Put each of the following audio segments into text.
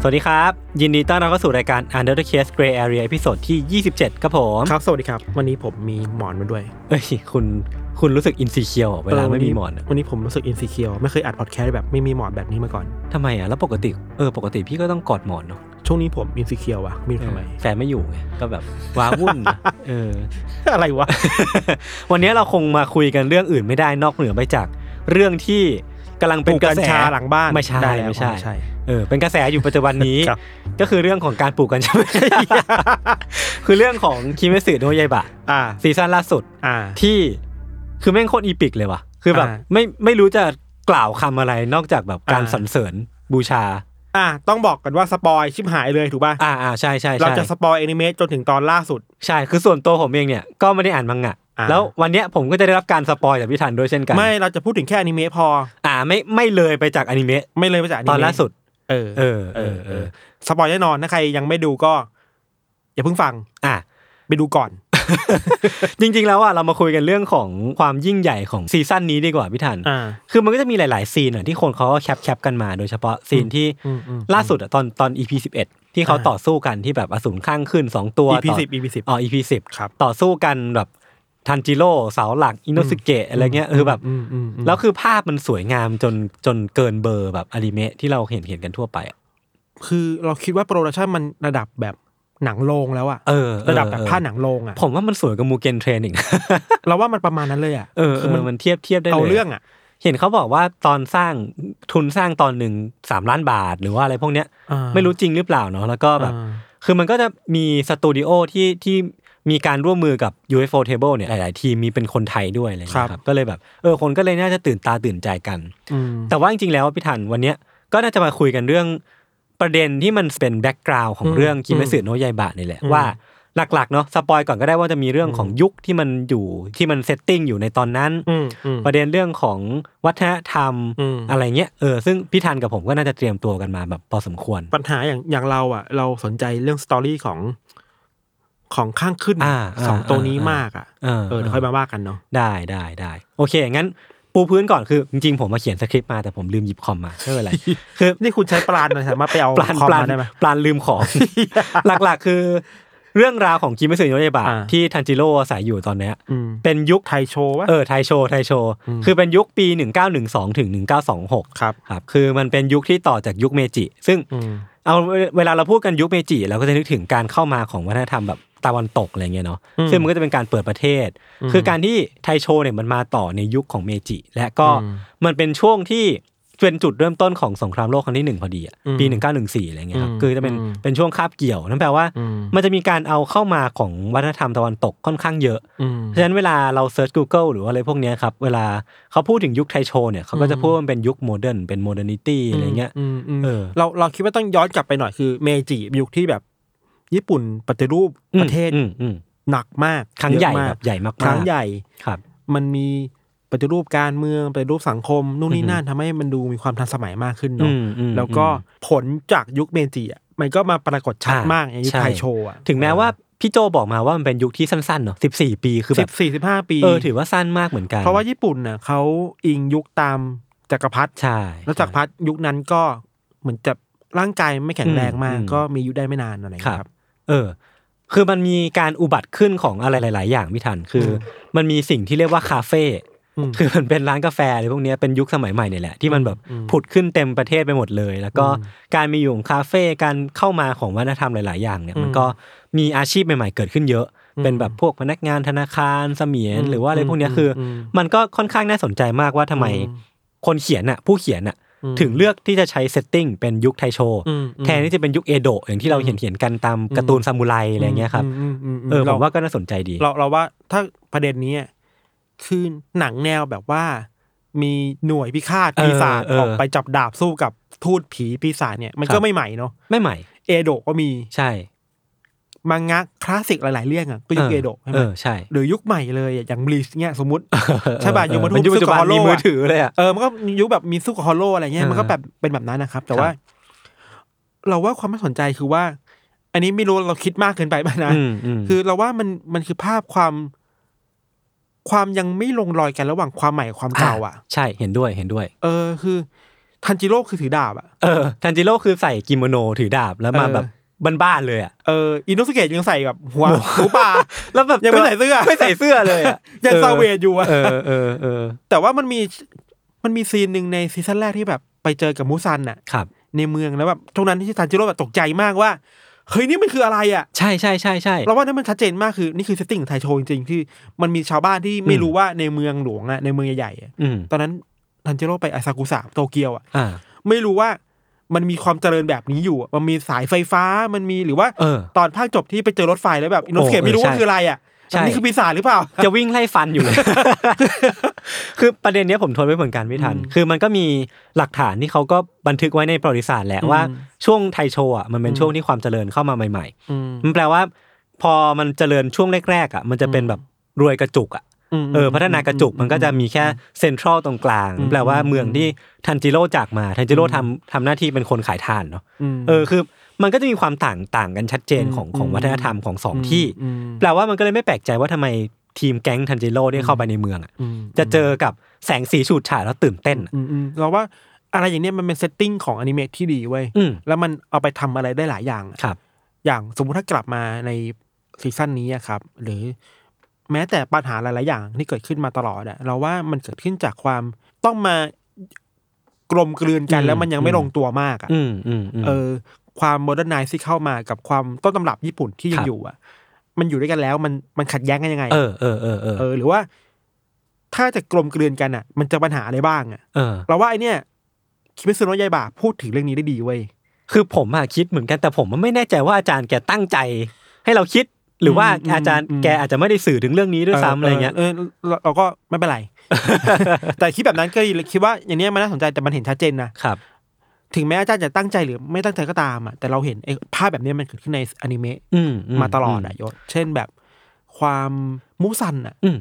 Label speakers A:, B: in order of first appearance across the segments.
A: สวัสดีครับ ยินดีต้อนรับเข้าสู่รายการ Untitled Case Gray Area ตอนที่ 27 ครับผม
B: ครับ สวัสดีครับ วันนี้ผมมีหมอนมาด้วย
A: เอ้ยคุณคุณรู้สึก insecure เวลาไม่มีหมอนอะ
B: วันนี้ผมรู้สึก insecure ไม่เคยอัดพอดแคสต์แบบไม่มีหมอนแบบนี้มาก่อน
A: ทำไมอะแล้วปกติเออปกติพี่ก็ต้องกอดหมอนเนาะ
B: ช่วงนี้ผม insecure อะไมี
A: เออ
B: ทำไม
A: แฟนไม่อยู่ไงก็แบบว้าวุ่นนะเออ
B: อะไรวะ
A: วันนี้เราคงมาคุยกันเรื่องอื่นไม่ได้นอกเหนือไปจาก เรื่องที่กำลังเป็นกระแส
B: ปลูกกัญชาหลังบ้าน
A: ไม่ใช่
B: ได้แล้ว
A: ไม่ใช่
B: ไม่ใช่
A: เออเป็นกระแสอยู่ปัจจุบันนี้
B: ครับ
A: ก็คือเรื่องของการปลูกกัญชาคือเรื่องของคิเมตสึโนะไยบะ
B: อ่า
A: season ล่าสุด
B: อ่า
A: ที่คือแม่งโคตร epic เลยว่ะ คือแบบ
B: อ่า
A: ไม่ไม่รู้จะกล่าวคำอะไรนอกจากแบบการ
B: อ่า
A: สรรเสริญบูชา
B: อ่า ต้องบอกกันว่า spoil ชิบหายเลยถูกป่ะ
A: อ่าอ่าใช่ใช่
B: เรา
A: ใช่
B: จะ spoil แอนิเมะจนถึงตอนล่าสุด
A: ใช่คือส่วนตัวผมเองเนี่ยก็ไม่ได้อ่านมังงะ
B: อ่า
A: แล้ววันเนี้ยผมก็จะได้รับการ spoil จากพี่ธัญด้วยเช่นกัน
B: ไม่เราจะพูดถึงแค่อนิเมะพอ
A: อ่าไม่ไม่เลยไปจากอนิเมะ
B: ไม่เลยไปจากอนิ
A: ตอน
B: เมะ
A: ล่าสุด
B: เออ
A: เออเออเออ
B: spoil แน่นอนถ้าใครยังไม่ดูก็ อย่าเพิ่งฟัง
A: อะ
B: ไปดูก่อน
A: จริงๆแล้วอะเรามาคุยกันเรื่องของความยิ่งใหญ่ของ season นี้ดีกว่าพี่ธัญ
B: อ่า
A: คือมันก็จะมีหลาย ๆ scene อะที่คนเขาก็ cap cap กันมาโดยเฉพาะ scene ที่
B: อืมอืม
A: ล่าสุดอะตอนตอน EP สิบเอ็ดที่เขา
B: อ่า
A: ต่อสู้กันที่แบบอสูรข้างขึ้นสองตัว
B: EP
A: ต่อ
B: สิบ EP สิบ
A: อ๋อ EP สิบ
B: ครับ
A: ต่อสู้กันแบบ ทันจิโร่เสาหลักอิโนสึเกะอะไรเงี้ยคือแบบ
B: อืมอืมอืม
A: แล้วคือภาพมันสวยงามจนจนเกินเบอร์แบบอนิเมะที่เราเห็นเห็นกันทั่วไปอะ
B: คือเราคิดว่า production มันระดับแบบหนังโรงแล้วอะ
A: เออ
B: ระดับแบบ
A: เออ
B: ภาพหนังโรงอะ
A: ผมว่ามันสวยกับ Mugen Train อีก
B: เราว่ามันประมาณนั้นเลยอะ
A: เออ
B: คือ
A: เอ
B: มั
A: อนมันเทียบเทียบได้เลย
B: เอาเรื่องอะ
A: เห็นเขาบอกว่าตอนสร้างทุนสร้างตอนหนึ่งสามล้านบาทหรือว่าอะไรพวกเนี้ย
B: อ่า
A: ไม่รู้จริงหรือเปล่าเนาะแล้วก็แบบ
B: อ่า
A: คือมันก็จะมีสตูดิโอที่ที่ มีการร่วมมือกับ ufotable เนี่ยหลาย ๆ ทีมมีเป็นคนไทยด้วยอะไรอย่างเงี้ยครับก็เลยแบบเออคนก็เลยน่าจะตื่นตาตื่นใจกัน
B: อืม
A: แต่ว่าจริง ๆ แล้วพี่ธัญวันเนี้ยก็น่าจะมาคุยกันเรื่องประเด็นที่มันเป็น background ของ
B: อืม
A: เรื่องคิเมตสึ
B: อืม
A: โนะไยบะนี่แหละ
B: อืม
A: ว่าหลักๆเนาะ spoil ก่อนก็ได้ว่าจะมีเรื่องของยุคที่มันอยู่ที่มัน setting อยู่ในตอนนั้น
B: อืมอืม
A: ประเด็นเรื่องของวัฒนธรรม
B: อืม
A: อะไรเงี้ยเออซึ่งพี่ธัญกับผมก็น่าจะเตรียมตัวกันมาแบบพอสมควร
B: ปัญหาอย่างอย่างเราอะเราสนใจเรื่องสตอรี่ของ ของข้างขึ้น
A: อ่าอ่า
B: สองตัวนี้
A: อ่าม
B: มากอะ
A: เออ
B: เออเดี๋ยวค่อยมาว่ากันเนาะ
A: ได้ได้ได้โอเคงั้นปูพื้นก่อนคือจริงๆผมมาเขียนสคริปต์มาแต่ผมลืมหยิบคอมมาไม่เป็นไรคือ
B: นี่คุณใช้ปลานนะสามารถไปเอา
A: ปลาน
B: คอม
A: ปลาน
B: มาได้ไหม
A: ปลานลืมของ หลักๆคือเรื่องราวของกิมเมสึโนะยาบะ
B: อ่า
A: ที่ทันจิโร่อาศัยอยู่ตอนเนี้ย
B: อืม
A: เป็นยุค
B: ไทยโชว์วะ
A: เออไทยโชว์ไทยโชว์
B: อืม
A: คือเป็นยุคปี 1912ถึง1926
B: ครับ
A: ครับ คือมันเป็นยุคที่ต่อจากยุคเมจิ ซึ่ง
B: อืม
A: เอาเวลาเราพูดกันยุคเมจิเราก็จะนึกถึงการเข้ามาของวัฒนธรรมแบบ ตะวันตกอะไรเงี้ยเนาะ
B: อืม
A: ซึ่งมันก็จะเป็นการเปิดประเทศ
B: อืม
A: คือการที่ไทยโชว์เนี่ยมันมาต่อในยุคของเมจิ และก็
B: อืม
A: มันเป็นช่วงที่เป็นจุดเริ่มต้นของสงครามโลกครั้งที่หนึ่งพอดีอะ
B: อืม
A: ปี1914อะไรเงี้ยครับ
B: อืม
A: คือจะเป็น
B: อืม
A: เป็นช่วงคาบเกี่ยวนั่นแปลว่า
B: อืม
A: มันจะมีการเอาเข้ามาของวัฒนธรรมตะวันตกค่อนข้างเยอะ
B: อืม
A: เพราะฉะนั้นเวลาเราเซิร์ช Google หรือว่าอะไรพวกเนี้ยครับ เวลาเขาพูดถึงยุคไทยโชว์เนี่ยเขาก็จะพูดว่ามันเป็นยุค modern เป็น modernity อะไรเงี้ย
B: อืมอืม
A: เออ
B: เราเราคิดว่าต้องย้อนกลับไปหน่อยคือเมจิยุคที่แบบ ญี่ปุ่นปฏิรูปประเทศ
A: อืมอืม
B: หนักมาก
A: ครั้งใหญ่
B: เยอะมา
A: แบ
B: ก
A: บใหญ่มากๆ
B: ครั้งใหญ่
A: ครับ
B: มันมีปฏิรูปการเมืองปฏิรูปสังคมนู่นนี่
A: อือฮึ
B: นั่นทำให้มันดูมีความทันสมัยมากขึ้น
A: อื
B: เนาะ
A: มอืม
B: แล้วก็ผลจากยุคเมจิอะมันก็มาปรากฏชัด
A: อ่าม
B: มากในยุค
A: ใช่
B: ไทยโชว์อะ
A: ถึงแม้ว่าพี่โจบอกมาว่ามันเป็นยุคที่สั้นๆเนาะสิบสี่ปีคือแบ
B: สิ
A: บบ
B: สี่สิบห้าปี
A: เออถือว่าสั้นมากเหมือนกัน
B: เพราะว่าญี่ปุ่นน่ะเขาอิงยุคตามจักรพรรดิ
A: ใช่
B: แล้วจักรพรรดิยุคนั้นก็เหมือนจะร่างกายไม่แข็งแรงมาก
A: อืม
B: ก็มีอายุได้ไม่นานอะไรอย่าง
A: ค
B: เงี้
A: รับ
B: ยครับ
A: เออ คือมันมีการอุบัติขึ้นของอะไรหลาย ๆ อย่างพี่ทันคือ มันมีสิ่งที่เรียกว่าคาเฟ่
B: อืม
A: คือมันเป็นร้านกาแฟอะไรพวกเนี้ยเป็นยุคสมัยใหม่เนี่ยแหละ ที่มันแบบ
B: อืม
A: ผุดขึ้นเต็มประเทศไปหมดเลย แล้วก็
B: อืม
A: การมีอยู่ของคาเฟ่การเข้ามาของวัฒนธรรมหลาย ๆ อย่างเนี่ยมันก็มีอาชีพใหม่ ๆ เกิดขึ้นเยอะ เป็นแบบพวกพนักงานธนาคารเสมียน
B: อืม
A: หรือว่าอะไรพวกเนี้ยคืออ
B: ม
A: มันก็ค่อนข้างน่าสนใจมากว่าทำไม
B: อืม
A: คนเขียนน่ะ ผู้เขียนน่ะ
B: อืม
A: ถึงเลือกที่จะใช้ setting เป็นยุคไทโช
B: อืม
A: แทนที่จะเป็นยุคเอโดะอย่างที่เราเห็นเขียนกันตามการ์ตูนซามูไรอะไรเงี้ยครับ
B: มมม
A: เออผ
B: เรา
A: มว่าก็น่าสนใจดี
B: เราเราว่าถ้าประเด็นนี้อะคือหนังแนวแบบว่า มีหน่วยพิฆาต
A: เออ
B: ปีศาจ
A: เออ
B: ออกไปจับดาบสู้กับทูตผีปีศาจเนี่ยมัน
A: ครั
B: ก็
A: บ
B: ไม่ใหม่เนาะ
A: ไม่ใหม่
B: เอโดะก็มี
A: ใช่
B: มังงะคลาสสิกหลาย ๆ เรื่องอะก็ยุคเอโดะใช่ไห
A: เอ
B: ม
A: อใช่
B: หรือยุคใหม่เลยอะอย่างบลีชเนี่ยสมมติใช่ป่ะ
A: เออ
B: ยุคมาทุ
A: มันยุคปัจจุบัน
B: สู้กับ
A: มี
B: Hollow
A: มือ
B: อะ
A: ถือเลยอะ
B: เออมันก็มียุคแบบมีสู้กับฮอลโลอะไรเงี้ย
A: เออ
B: มันก็แบบเป็นแบบนั้นนะครับ แต่
A: ครับ
B: ว่า เราว่าความน่าสนใจคือว่า อันนี้ไม่รู้เราคิดมากเกินไปไหมนะ
A: อืมอืม
B: คือเราว่ามันมันคือภาพความ ความยังไม่ลงรอยกันระหว่างความใหม่กับความเก่าอะ
A: ใช่เห็นด้วยเห็นด้วย
B: เออคือทันจิโร่คือถือดาบอะ
A: เออทันจิโร่คือใส่กิโมโนถือดาบแล้วมา
B: เออ
A: แบบ บ้านๆเลยอะ
B: เอออิโนสึเกะยังใส่แบบหัวหมูป่า
A: แล้วแบบ
B: ยังไม่ใส่เสื้อ
A: ไม่ใส่เสื้อเลยอะ
B: ยังซาเวดอยู่อะ
A: เออเออเออ
B: แต่ว่ามันมีมันมี scene หนึ่งใน season แรกที่แบบไปเจอกับมุซันอะ
A: ครับ
B: ในเมืองแล้วแบบตรงนั้นที่ทันจิโร่แบบตกใจมากว่าเฮ้ยนี่มันคืออะไรอะ
A: ใช่ใช่ใช่ใช่
B: เราว่านั่นมันชัดเจนมากคือนี่คือ setting ของไทยโชว์จริงๆที่มันมีชาวบ้านที่ไม่
A: อืม
B: รู้ว่าในเมืองหลวงอะในเมืองใหญ่ๆอะ
A: อืม
B: ตอนนั้นทันจิโร่ไปอาซากุสะโตเกียวอะ
A: อ่า
B: ไม่รู้ว่า มันมีความเจริญแบบนี้อยู่อะมันมีสายไฟฟ้ามันมีหรือว่า
A: เออ
B: ตอนภาคจบที่ไปเจอรถไฟแล้วแบบอิโนะสุเกะ
A: โอ้
B: ไม่รู้ว่า
A: เออใช่
B: คืออะไรอะ
A: ใช่
B: นี่คือปีศาจหรือเปล่า
A: จะวิ่งไล่ฟันอยู่เลย คือประเด็นเนี้ยผมจดไว้เหมือนกันพี่ทัน
B: อืม
A: คือมันก็มีหลักฐานที่เขาก็บันทึกไว้ในประวัติศาสตร์แหละ
B: อืม
A: ว่าช่วงไทยโชว์อะมันเป็น
B: อืม
A: ช่วงที่ความเจริญเข้ามาใหม่
B: อืม
A: ๆมันแปลว่า พอมันเจริญช่วงแรกๆอะ มันจะเป็นแบบรวยกระจุกอะ
B: ม
A: เออพัฒนากระจุกมันก็จะมีแค่เซ็นทรัลตรงกลาง
B: อืม
A: แปลว่าเมืองที่ทันจิโร่จากมาทันจิโร่ทำทำหน้าที่เป็นคนขายถ่านเนาะ
B: ม
A: เออคือมันก็จะมีความต่างต่างกันชัดเจนของ
B: อืม
A: ของวัฒนธรรมของสองที่
B: อืม
A: แปลว่ามันก็เลยไม่แปลกใจว่าทำไมทีมแก๊งทันจิโร่ได้เข้าไปในเมืองอะ
B: อืม
A: จะเจอกับแสงสีฉูดฉาดแล้วตื่นเต้นอะ
B: อืมอืมเราว่าอะไรอย่างเนี้ยมันเป็น setting ของอนิเมะที่ดีเว้ย
A: อืม
B: แล้วมันเอาไปทำอะไรได้หลายอย่างอะ
A: ครับ
B: อย่างสมมุติถ้ากลับมาในซีซั่นนี้อะครับ หรือ แม้แต่ปัญหาหลายๆอย่างที่เกิดขึ้นมาตลอดอะเราว่ามันเกิดขึ้นจากความต้องมากลมกลืนกัน
A: อืม
B: แล้วมันยังไม่
A: อืม
B: ลงตัวมากอะ
A: อืมอืมอืม
B: เออ ความ modernize ที่เข้ามากับความต้นตำรับญี่ปุ่นที่ยัง
A: ค
B: ง
A: รับ
B: อยู่อะมันอยู่ด้วยกันแล้วมันมันขัดแย้งกันยังไง
A: เออเออเออเออ
B: เออหรือว่า ถ้าจะกลมกลืนกันอะมันจะปัญหาอะไรบ้างอะ
A: เออ
B: เราว่าไอเนี้ยคิมิสุโนะยายบะพูดถึงเรื่องนี้ได้ดีเว้ย
A: คือผมอะคิดเหมือนกันแต่ผมไม่แน่ใจว่าอาจารย์แกตั้งใจ ให้เราคิด หรือว่า
B: อืม
A: อาจารย์
B: อืม
A: แกอาจจะไม่ได้สื่อถึงเรื่องนี้ด้วยซ้ำอะไรเงี้ย
B: เออเราเราก็ไม่เป็นไร แต่คิดแบบนั้นก็คิดว่าอย่างเนี้ยมันน่าสนใจแต่มันเห็นชัดเจนนะครับ ถึงแม้อาจารย์จะตั้งใจหรือไม่ตั้งใจก็ตามอะแต่เราเห็นไอ้ภาพแบบเนี้ยมันเกิดขึ้นในอนิเมะ
A: อืม
B: มาตลอดอะยศเช่นแบบความมุสันอะ
A: อืม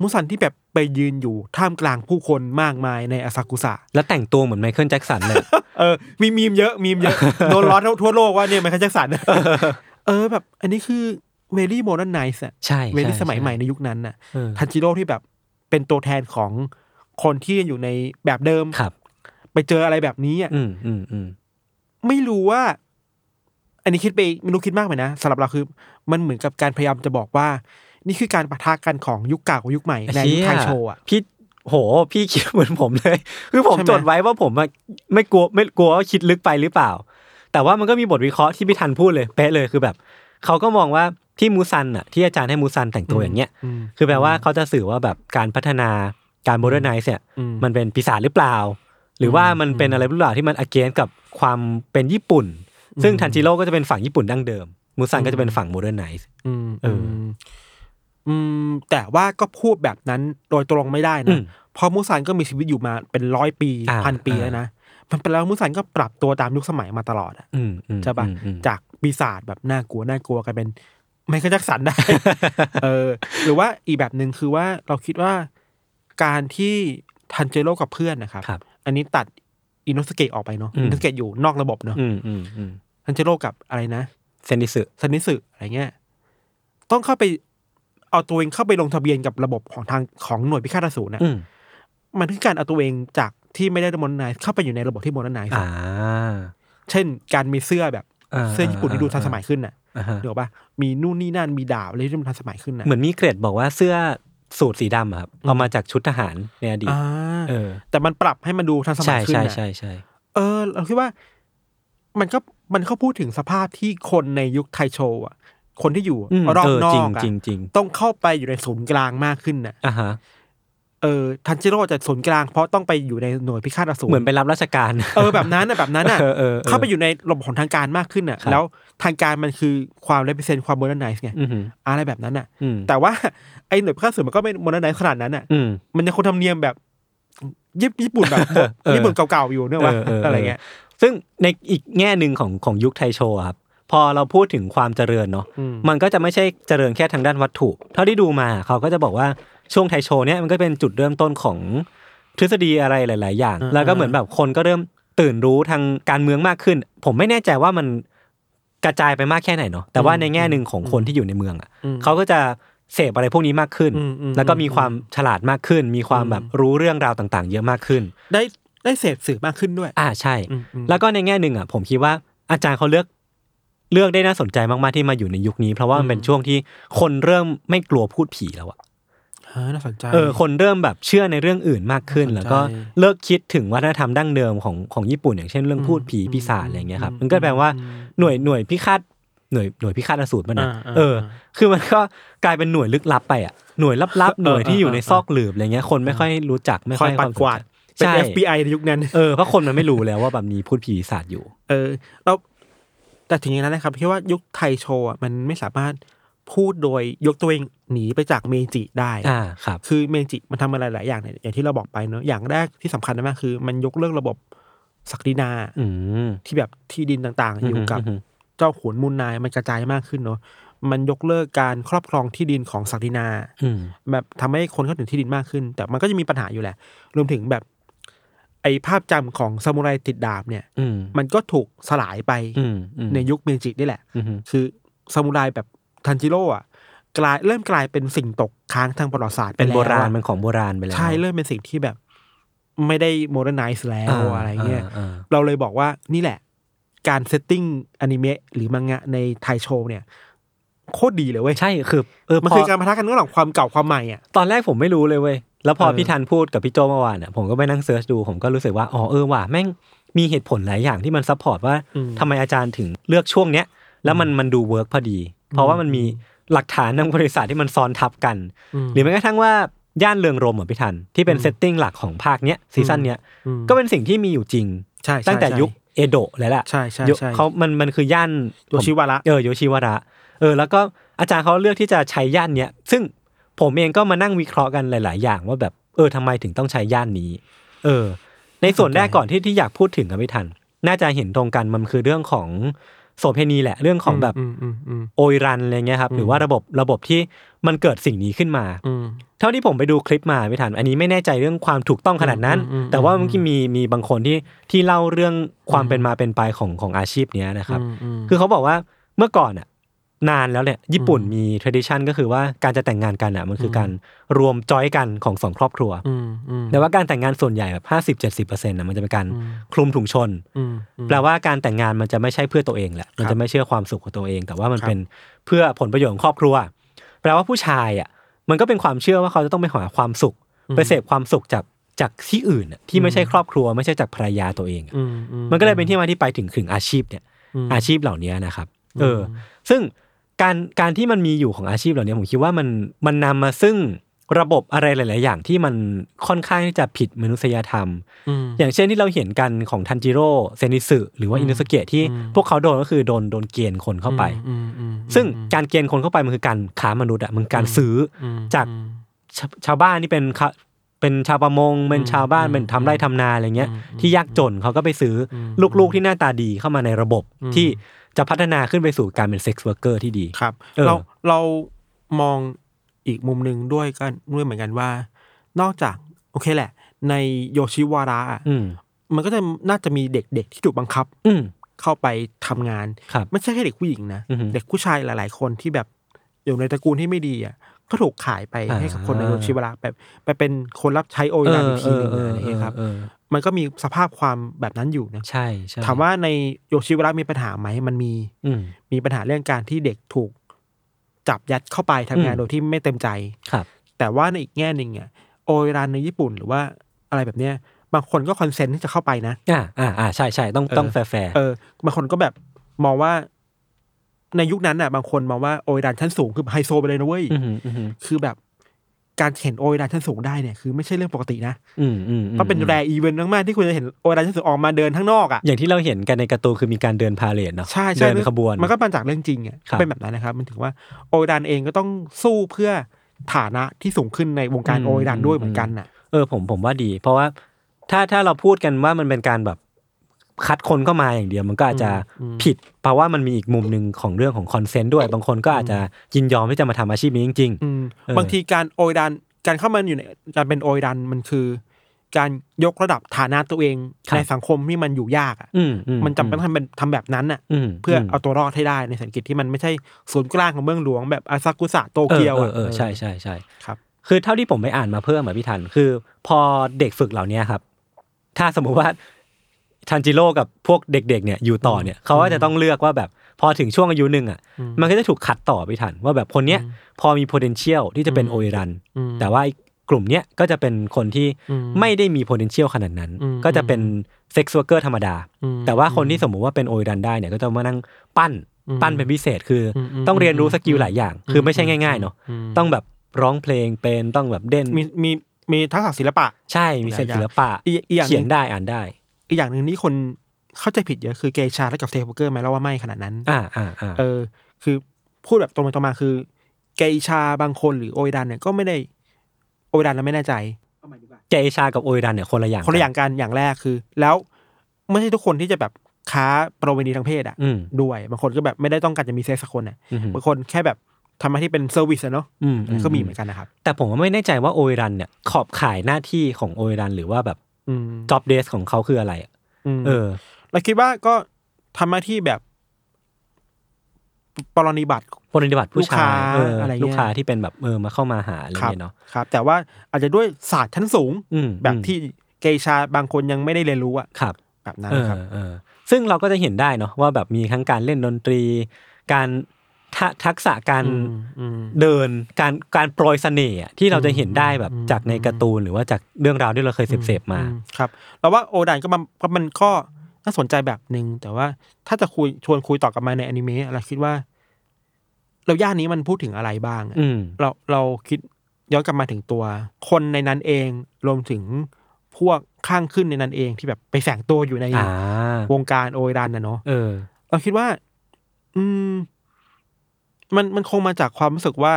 B: มูซันที่แบบไปยืนอยู่ท่ามกลางผู้คนมากมายในอาซากุสะ
A: แล้วแต่งตัวเหมือนไมเคิลแจ็คสันเลย
B: เออมีมีมเยอะมีมเยอะโดนล้อทั่วโลกว่าเนี่ยมูซันแจ็คสันเออแบบ อันนี้คือ very modernize อะ
A: ใช่ very
B: สมัยใหม่ในยุคนั้นน่ะ
A: เออ
B: ทันจิโร่ที่แบบเป็นตัวแทนของคนที่อยู่ในแบบเดิม
A: ครับ
B: ไปเจออะไรแบบนี้อะ
A: อืมอืมอืม
B: ไม่รู้ว่า อันนี้คิดไปไม่รู้คิดมากไหมนะสำหรับเราคือ มันเหมือนกับการพยายามจะบอกว่า นี่คือการปะทะกันของยุคเก่ากับยุคใหม่ในยุคไทยโชว์อะ
A: พี่โห พี่คิดเหมือนผมเลย คือผม
B: ใช่ไหม
A: จดไว้ว่าผมอะไม่กลัวไม่กลัวว่าคิดลึกไปหรือเปล่า แต่ว่ามันก็มีบทวิเคราะห์ที่พี่ทันพูดเลย เป๊ะเลยคือแบบเขาก็มองว่า ที่มูซันอะที่อาจารย์ให้มูซันแต่งตัวอย่างเงี้ย
B: อืม
A: คือแปลว่าเขาจะสื่อว่าแบบการพัฒนาการ modernize เนี่ย
B: อืม
A: มันเป็นปีศาจหรือเปล่า หรือว่ามันเป็นอะไรหรือเปล่าที่มัน against กับความเป็นญี่ปุ่น ซึ่งทันจิโร่ก็จะเป็นฝั่งญี่ปุ่นดั้งเดิม มูซันก็จะเป็นฝั่ง modernize
B: อืม
A: เอออื
B: มอืมแต่ว่าก็พูดแบบนั้นโดยตรงไม่ได้
A: อื
B: นะ
A: ม
B: เพราะมูซันก็มีชีวิตอยู่มาเป็นร้อยปี
A: อ่า
B: พันปี
A: อ่า
B: แล้วนะมันเป็นแล้วมูซันก็ปรับตัวตามยุคสมัยมาตลอดอะ
A: อืมอืม
B: ใช่ปะ
A: อืมอืม
B: จากปีศาจแบบน่ากลัวน่ากลัวกลายเป็น ไมเคิลแจ็คสันได้ เออ หรือว่าอีกแบบหนึ่งคือว่าเราคิดว่าการที่ทันจิโร่กับเพื่อนนะครับ
A: ครับ
B: อันนี้ตัดอิโนะสุเกะออกไปเนาะ
A: อืม
B: อิโนะสุเกะอยู่นอกระบบเนาะ
A: อืมอืมอืม
B: ทันจิโร่กับอะไรนะ
A: เซนิตสึ
B: เซนิตสึอะไรเงี้ยต้องเข้าไปเอาตัวเองเข้าไปลงทะเบียนกับระบบของทางของหน่วยพิฆาตอสูรนะ
A: อืม
B: มันคือการเอาตัวเองจากที่ไม่ได้ modernize เข้าไปอยู่ในระบบที่ modernize
A: อ่า
B: เช่นการมีเสื้อแบบ
A: อ่า
B: เสื้อญี่ปุ่นที่ดูทันสมัยขึ้นน่ะ
A: อ่าฮะ
B: เดี๋ยวปะมีนู่นนี่นั่นมีดาบอะไรที่มันทันสมัยขึ้นน่ะ
A: เหมือนมีเกรดบอกว่าเสื้อสูทสีดำอะครับเอามาจากชุดทหารในอดีต
B: อ่า
A: เออ
B: แต่มันปรับให้มันดูทันสมั
A: ใช่
B: ยขึ้น
A: ใช่
B: น่ะ
A: ใช่ใช่
B: เออ เราคิดว่า มันก็มันเขาพูดถึงสภาพที่คนในยุคไทโชว์อะ คนที่อยู่
A: อืม
B: รอบ
A: เออน
B: อ
A: จริง
B: กอะ
A: จริงจริง
B: ต้องเข้าไปอยู่ในศูนย์กลางมากขึ้นน่ะ
A: อะฮะ
B: เออทันจิโร่จะศูนย์กลางเพราะต้องไปอยู่ในหน่วยพิฆาตอสูร
A: เหมือนไปรับราชการ
B: เออแบบนั้นน่ะแบบนั้นน่ะ
A: เออเออเออ
B: เข้าไปอยู่ในระบบของทางการมากขึ้นน่ะ
A: ครับ
B: แล้วทางการมันคือความเลเ e เซนความ modernize ไง
A: อืม
B: อะไรแบบนั้นน่ะ
A: อืม
B: แต่ว่าไอ้หน่วยพิฆาตอสูรมันก็ไม่โมเดิร์นไนซ์ขนาดนั้นน่ะ
A: อืม
B: มันยังคงธรรมเนียมแบบญี่ญี่ปุ่นแบบ
A: เออ
B: ญี่ปุ่นเก่าๆอยู่เนี่ยว่า
A: เออเออเอออ
B: อะไรเงี้ย
A: ซึ่งในอีกแง่หนึ่งของของยุคไทโชอะครับพอเราพูดถึงความเจริญเนาะ
B: อืม
A: มันก็จะไม่ใช่เจริญแค่ทางด้านวัตถุ เท่าที่ดูมาเขาก็จะบอกว่า ช่วงไทโชเนี่ยมันก็เป็นจุดเริ่มต้นของทฤษฎีอะไรหลาย ๆ อย่าง แล้วก็เหมือนแบบคนก็เริ่มตื่นรู้ทางการเมืองมากขึ้น ผมไม่แน่ใจว่ามันกระจายไปมากแค่ไหนเนาะแต่ว่าในแง่หนึ่งของคนที่อยู่ในเมืองอะ
B: อืม
A: เขาก็จะเสพอะไรพวกนี้มากขึ้น
B: อืมอืม
A: แล้วก็มีความฉลาดมากขึ้น มีความแบบรู้เรื่องราวต่าง ๆ เยอะมากขึ้น
B: ได้ได้เสพสื่อมากขึ้นด้วย
A: อ่าใช่
B: อืมอืม
A: แล้วก็ในแง่หนึ่งอะผมคิดว่าอาจารย์เขาเลือกเลือกได้น่าสนใจมาก ๆ ที่มาอยู่ในยุคนี้ เพราะว่ามันเป็นช่วงที่คนเริ่มไม่กลัวพูดผีแล้วอะ
B: เออ น่าสนใจ
A: เออคนเริ่มแบบเชื่อในเรื่องอื่นมากขึ้น
B: น่าสนใจ
A: แล้วก็เลิกคิดถึงวัฒนธรรมดั้งเดิมของของญี่ปุ่น อย่างเช่นเรื่องพูดผีปีศาจอะไรเงี้ยครับ
B: อืม
A: มันก็แปลว่า
B: อืม
A: หน่วยหน่วยพิฆาตหน่วยหน่วยพิฆาตอสูรมันนะ
B: อ่าอ่า
A: เออ คือมันก็กลายเป็นหน่วยลึกลับไปอะหน่วยลับๆหน่วยที่อยู่ใน
B: เออเออ
A: ซอกหลืบอะไรเงี้ยคนไม่ค่อยรู้จักไม่
B: ค
A: ค่
B: อ
A: อยย
B: ปัดกวาดเป็น
A: ใช่
B: FBI ในยุคนั้น
A: เออเพราะคนมันไม่รู้แล้วว่าแบบมีพูดผีปีศาจอยู่
B: เออเราแต่ถึงอย่างนั้นนะครับที่ว่ายุคไทโชอะมันไม่สามารถ พูดโดยยกตัวเองหนีไปจากเมจิได้
A: อ่าครับ
B: คือเมจิมันทำอะไรหลายอย่างเนี่ยอย่างที่เราบอกไปเนอะอย่างแรกที่สำคัญมากคือ มันยกเลิกระบบศักดินา
A: อืม
B: ที่แบบที่ดินต่างๆ อยู่กับ
A: อืม
B: เจ้าขุนมูลนายมันกระจายมากขึ้นเนอะมันยกเลิกการครอบครองที่ดินของศักดินา
A: อืม
B: แบบทำให้คนเข้าถึงที่ดินมากขึ้น แต่มันก็จะมีปัญหาอยู่แหละ รวมถึงแบบ ไอภาพจำของซามูไรติดดาบเนี่ย
A: อืม
B: มันก็ถูกสลายไป
A: อืมอืม
B: ในยุคเมจินี่แหละ
A: อืม
B: คือซามูไรแบบ ทันจิโร่อะกลายเริ่มกลายเป็นสิ่งตกค้างทางประวัติศาสตร์ไป
A: เป็น
B: แล้ว
A: โบราณ
B: อะ
A: เป็นของโบราณไปแล้ว
B: ใช่เริ่มเป็นสิ่งที่แบบ ไม่ได้ modernize แล้วอะไรเงี้ย
A: อ่า
B: เราเลยบอกว่านี่แหละ การ setting อนิเมะหรือมังงะในไทยโชว์เนี่ยโคตรดีเลยเว้ย
A: ใช่คือเออ
B: มัน
A: พอ
B: คือการปะทะกันระหว่างความเก่าความใหม่อะ
A: ตอนแรกผมไม่รู้เลยเว้ย แล้วพอ
B: เออ
A: พี่ทันพูดกับพี่โจเมื่อวานอะผมก็ไปนั่ง search ดูผมก็รู้สึกว่าอ๋อเออว่ะแม่งมีเหตุผลหลายอย่างที่มัน support ว่าทำไมอาจารย์ถึงเลือกช่วงเนี้ย แล้วมันมันดู work พอดี เพราะว่ามันมีหลักฐานทางบริบทที่มันซ้อนทับกัน หรือแม้กระทั่งว่าย่านเริงรมย์อะพี่ทัน ที่เป็น setting หลักของภาคเนี้ยซีซั่นเนี้ย
B: อืม
A: ก็เป็นสิ่งที่มีอยู่จริง
B: ใช่ใช่
A: ตั้งแต่
B: ใช่
A: ยุคเอโดะเลยแหละ
B: ใช่ใช่
A: ยุค
B: ใช่
A: เขามันมันคือย่าน
B: โยชิวาระ
A: เออโยชิวาระเออแล้วก็อาจารย์เขาเลือกที่จะใช้ย่านเนี้ยซึ่งผมเองก็มานั่งวิเคราะห์กันหลาย ๆ อย่างว่าแบบเออทำไมถึงต้องใช้ย่านนี้ เออ ในส่วนแรกก่อนที่ที่อยากพูดถึงกับพี่ทัน น่าจะเห็นตรงกันมันคือเรื่องของ โสเภณีแหละเรื่องของแบบ
B: อืมอืมอืม
A: โออิรันอะไรเงี้ยครับหรือว่าระบบระบบที่มันเกิดสิ่งนี้ขึ้นมา
B: อืม
A: เท่าที่ผมไปดูคลิปมาพี่ทันอันนี้ไม่แน่ใจเรื่องความถูกต้องขนาดนั้น
B: อืมอืมอืม
A: แต่ว่าเมื่อกี้มีมีบางคนที่ที่เล่าเรื่องความเป็นมาเป็นไปของของอาชีพเนี้ยนะครับ
B: อืมอืม
A: คือเขาบอกว่าเมื่อก่อนอะ นานแล้วเนี่ยญี่ปุ่นมี tradition ก็คือว่าการจะแต่งงานกันอะมันคือการรวมจอยกันของสองครอบครัว
B: อืมอืม
A: แต่ว่าการแต่งงานส่วนใหญ่แบบห้าสิบเจ็ดสิบเปอร์เซ็นต์ะมันจะเป็นการคลุมถุงชน
B: อืมอืม
A: แปลว่าการแต่งงานมันจะไม่ใช่เพื่อตัวเองแหละมันจะไม่เชื่อความสุขของตัวเอง แต่ว่ามัน
B: ครับ
A: เป็นเพื่อผลประโยชน์ของครอบครัว แปลว่าผู้ชายอะมันก็เป็นความเชื่อว่าเขาจะต้องไปหาความสุข ไปเสพความสุขจากจากที่อื่นอะที่ไม่ใช่ครอบครัว ไม่ใช่จากภรรยาตัวเองอะ
B: อืมอื
A: มันก็เลยเป็นที่มาที่ไปถึงถึงอาชีพเนี่ย
B: ม
A: อาชีพเหล่านี้นะครับ เออ ซึ่ง การการที่มันมีอยู่ของอาชีพเหล่านี้ผมคิดว่ามันมันนำมาซึ่งระบบอะไรหลาย ๆ อย่างที่มันค่อนข้างที่จะผิดมนุษยธรรม
B: อืม
A: อย่างเช่นที่เราเห็นกันของทันจิโร่เซนิตสึหรือว่าอิโนะสุเกะที่พวกเขาโดนก็คือโดนโดนเกณฑ์คนเข้าไป
B: อืมอืม
A: ซึ่งการเกณฑ์คนเข้าไปมันคือการค้ามนุษย์อะมันการซื้อ
B: มา
A: จากชาชาวบ้านที่เป็นเขาเป็นชาวประมงเป็นชาวบ้านเป็นทำไร่ทำนาอะไรเงี้ยที่ยากจนเขาก็ไปซื้อลูก ๆ ที่หน้าตาดีเข้ามาในระบบที่ จะพัฒนาขึ้นไปสู่การเป็น sex worker ที่ดี
B: ครับ
A: เออ
B: เราเรามองอีกมุมหนึ่งด้วยกันด้วยเหมือนกันว่า นอกจากโอเคแหละ ในโยชิวาระอะ
A: อืม
B: มันก็จะน่าจะมีเด็กๆที่ถูกบังคับ
A: อืม
B: เข้าไปทำงาน
A: ครับ
B: ไม่ใช่แค่เด็กผู้หญิงนะ
A: อือฮึ
B: เด็กผู้ชายหลาย ๆ คนที่แบบอยู่ในตระกูลที่ไม่ดีอะ ก็ถูกขายไป
A: อ่า
B: ให้กับคนในโยชิวาระแบบไปเป็นคนรับใช้โอ
A: เอ
B: รัน
A: อ
B: อีกที
A: เอ
B: หนึ
A: องเออ
B: อะไรอย่างเงี้ยครับ
A: เออ
B: มันก็มีสภาพความแบบนั้นอยู่นะ
A: ใช่ใช่
B: ถามว่าในโยชิวาระมีปัญหาไหมมันมี
A: อืม
B: มีปัญหาเรื่องการที่เด็กถูกจับยัดเข้าไปทำงาน
A: อืม
B: โดยที่ไม่เต็มใจ
A: ครับ
B: แต่ว่าในอีกแง่หนึ่งอะโออิรันในญี่ปุ่นหรือว่าอะไรแบบเนี้ยบางคนก็ consent ที่จะเข้าไปนะ
A: อ่าอ่าอ่าใช่ใช่ต้องต้อง fair fair
B: เออบางคนก็แบบมองว่า ในยุคนั้นอะบางคนมองว่าโออิรันชั้นสูงคือไฮโซไปเลยนะเว้ย
A: อืมอืม
B: คือแบบการเห็นโออิรันชั้นสูงได้เนี่ยคือไม่ใช่เรื่องปกตินะ
A: อืมอืม
B: ต้องเป็น rare event มากๆที่คุณจะเห็นโออิรันชั้นสูงออกมาเดินข้างนอกอะ
A: อย่างที่เราเห็นกันในการ์ตูนคือมีการเดิน parade เนาะ
B: ใช่ใช่
A: เดินขบวน
B: มันก็มาจากเรื่องจริงอะ
A: ครับ
B: ก็เป็นแบบนั้นนะครับ มันถือว่าโออิรันเองก็ต้องสู้เพื่อฐานะที่สูงขึ้นในวงการ
A: อืม
B: โออิรันด้วย
A: อืม
B: เหมือนกันน่ะ
A: เออผมผมว่าดี เพราะว่าถ้าถ้าเราพูดกันว่ามันเป็นการแบบ คัดคนเข้ามาอย่างเดียว มันก็อาจจะ
B: อืม
A: ผิด เพราะว่ามันมีอีกมุมหนึ่งของเรื่องของ consent ด้วย บางคนก็อาจจะยินยอมที่จะมาทำอาชีพนี้จริง
B: อืม
A: เออ
B: บางทีการโออิรันการเข้ามาอยู่ในการเป็นโออิรันมันคือ การยกระดับฐานะตัวเอง
A: ครับ
B: ในสังคมที่มันอยู่ยากอะ
A: ๆอืมอื
B: มันจำเป็นต้องทำเป็นทำแบบนั้นน่ะ
A: อืม
B: เพื่อเอาตัวรอดให้ได้ในเศรษฐกิจที่มันไม่ใช่ศูนย์กลางของเมืองหลวงแบบอาซากุสะโต
A: เออ
B: เกียว
A: เอ
B: อะ
A: อเออใช่ใช่ใช่
B: ครับ
A: คือเท่าที่ผมไปอ่านมาเพิ่มอะพี่ทัน คือ พอเด็กฝึกเหล่านี้ครับ ถ้าสมมุติว่า ทันจิโร่กับพวกเด็ก ๆ เนี่ยอยู่ต่อเนี่ยเขาก็จะต้องเลือกว่าแบบพอถึงช่วงอายุหนึ่งอะ มันก็จะถูกคัดต่อพี่ทัน ว่าแบบคนเนี้ยพอมี potential ที่จะเป็นโอเอรัน
B: อืม
A: แต่ว่าไอ้กลุ่มเนี้ยก็จะเป็นคนที่
B: อืม
A: ไม่ได้มี potential ขนาดนั้น
B: อืม
A: ก็จะเป็น sex worker ธรรมดา
B: อืม
A: แต่ว่าคนที่สมมุติว่าเป็นโออิรันได้เนี่ยก็จะมานั่งปั้น
B: อืม
A: ปั้นเป็นพิเศษคืออ
B: มอืม
A: ต้องเรียนรู้ skill หลายอย่าง คือไม่ใช่ง่ายๆเนาะ
B: ม
A: ต้องแบบร้องเพลงเป็นต้องแบบเด่น
B: มีมีมีทักษะศิลปะ
A: ใช่มีเศษศิลปะ
B: อีกอีกอย่างหนึ่ง
A: เขียนได้อ่านได้
B: อีกอย่างหนึ่งที่คนเข้าใจผิดเยอะคือเกอิชาและกับ sex worker ไหมเราว่าไม่ขนาดนั้น
A: อ่าอ่าอ่า
B: เออ คือพูดแบบตรงไปตรงมาคือ เกอิชาบางคนหรือโออิรันเนี่ยก็ไม่ได้โออิรันเราไม่แน่ใจ
A: เกอิชากับโออิรันเนี่ยคนละอย่าง
B: คนละอย่างกันอย่างแรกคือ แล้วไม่ใช่ทุกคนที่จะแบบค้าประเวณีทางเพศอะ
A: อืม
B: ด้วยบางคนก็แบบไม่ได้ต้องการจะมีเซ็กส์สักคนอะ
A: อืม
B: บางคนแค่แบบทำหน้าที่เป็น serviceอะเนาะ
A: อืม
B: อันนั้นก็มีเหมือนกันนะครับ
A: แต่ผมก็ไม่แน่ใจว่าโออิรันเนี่ยขอบข่ายหน้าที่ของโออิรันหรือว่าแบบ
B: อืม
A: job desc ของเขาคืออะไรอะ
B: ม
A: เออ
B: เราคิดว่าก็ทำหน้าที่แบบปรนิบัติ
A: ปฏิบัติผู้
B: ลูกค้า
A: ชายเอออะไร
B: เงี้ย
A: ลูกค้าที่เป็นแบบเออมาเข้ามาหาอะไร
B: ครับ
A: เงี้ยเนาะ
B: ครับ แต่ว่าอาจจะด้วยศาสตร์ชั้นสูง
A: อืม
B: แบบ
A: อืม
B: ที่เกย์ชาบางคนยังไม่ได้เรียนรู้อะ
A: ครับ
B: แบบนั้น
A: เออ
B: นะครับ
A: เออซึ่งเราก็จะเห็นได้เนาะว่าแบบมีทั้งการเล่นดนตรี การ ทะทักษะการ
B: อืมอืม
A: เดินการการโปรยเสน่ห์อะที่เราจะเห็นได้แบบ
B: อืม
A: จากในการ์ตูนหรือว่าจากเรื่องราวที่เราเคยเสพๆมา
B: อืครับเราว่าโอดันก็มันก็มันก็น่าสนใจแบบหนึ่งแต่ว่าถ้าจะคุยชวนคุยต่อกลับมาในอนิเมะเราคิดว่าเราย่านนี้มันพูดถึงอะไรบ้างอะ
A: อืม
B: เราเราคิดย้อนกลับมาถึงตัว คนในนั้นเองรวมถึงพวกข้างขึ้นในนั้นเองที่แบบไปแฝงตัวอยู่ใน
A: อ่า
B: วงการโอดันนะเนาะ
A: เออ
B: เราคิดว่า อืม มันมันคงมาจากความรู้สึกว่า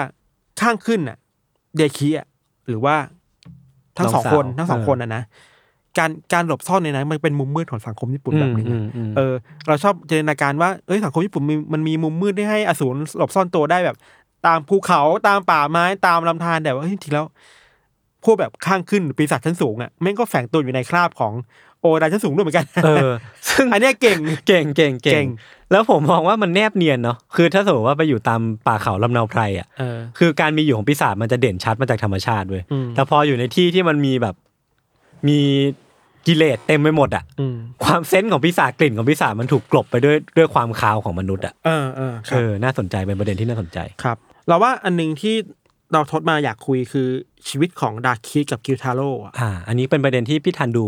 B: ข้างขึ้นน่ะ เดคิอะหรือว่าทั้งสองคน
A: น้องสาว
B: ทั้งสอง
A: เออ
B: คนนะนะการการหลบซ่อนในนั้นมันเป็นมุมมืดของสังคมญี่ปุ่นแบบหนึ่ง
A: อื
B: อะ
A: มอืม
B: เออ เราชอบจินตนาการว่าเอ้ยสังคมญี่ปุ่นมีมันมีมุมมืดที่ให้อสูรหลบซ่อนตัวได้แบบ ตามภูเขาตามป่าไม้ตามลำธารแต่ว่าเฮ้ยจริงๆแล้ว พวกแบบข้างขึ้นปีศาจชั้นสูงอะแม่งก็แฝงตัวอยู่ในคราบของโอดาชั้นสูงด้วยเหมือนกัน
A: เออซึ่ง
B: อันเนี้ยเก่ง
A: เก่งเก่ง
B: เก่
A: เก่ง
B: ง
A: แล้วผมมองว่ามันแนบเนียนเนาะคือถ้าสมมติว่าไปอยู่ตามป่าเขาลำเนาไพรอะ
B: เออ
A: คือการมีอยู่ของปีศาจมันจะเด่นชัดมาจากธรรมชาติเว้ย
B: อืม
A: แต่พออยู่ในที่ที่มันมีแบบมีกิเลสเต็มไปหมดอะ
B: อืม
A: ความ sense ของปีศาจกลิ่นของปีศาจมันถูกกลบไปด้วยด้วยความคาวของมนุษย์อะ
B: เออเออค
A: เอ
B: รับ
A: อน่าสนใจเป็นประเด็นที่น่าสนใจ
B: ครับ เราว่าอันหนึ่งที่ เราทดมาอยากคุยคือชีวิตของดาร์คีกับคิวทาโร่อะ
A: อ่าอันนี้เป็นประเด็นที่พี่ทันดู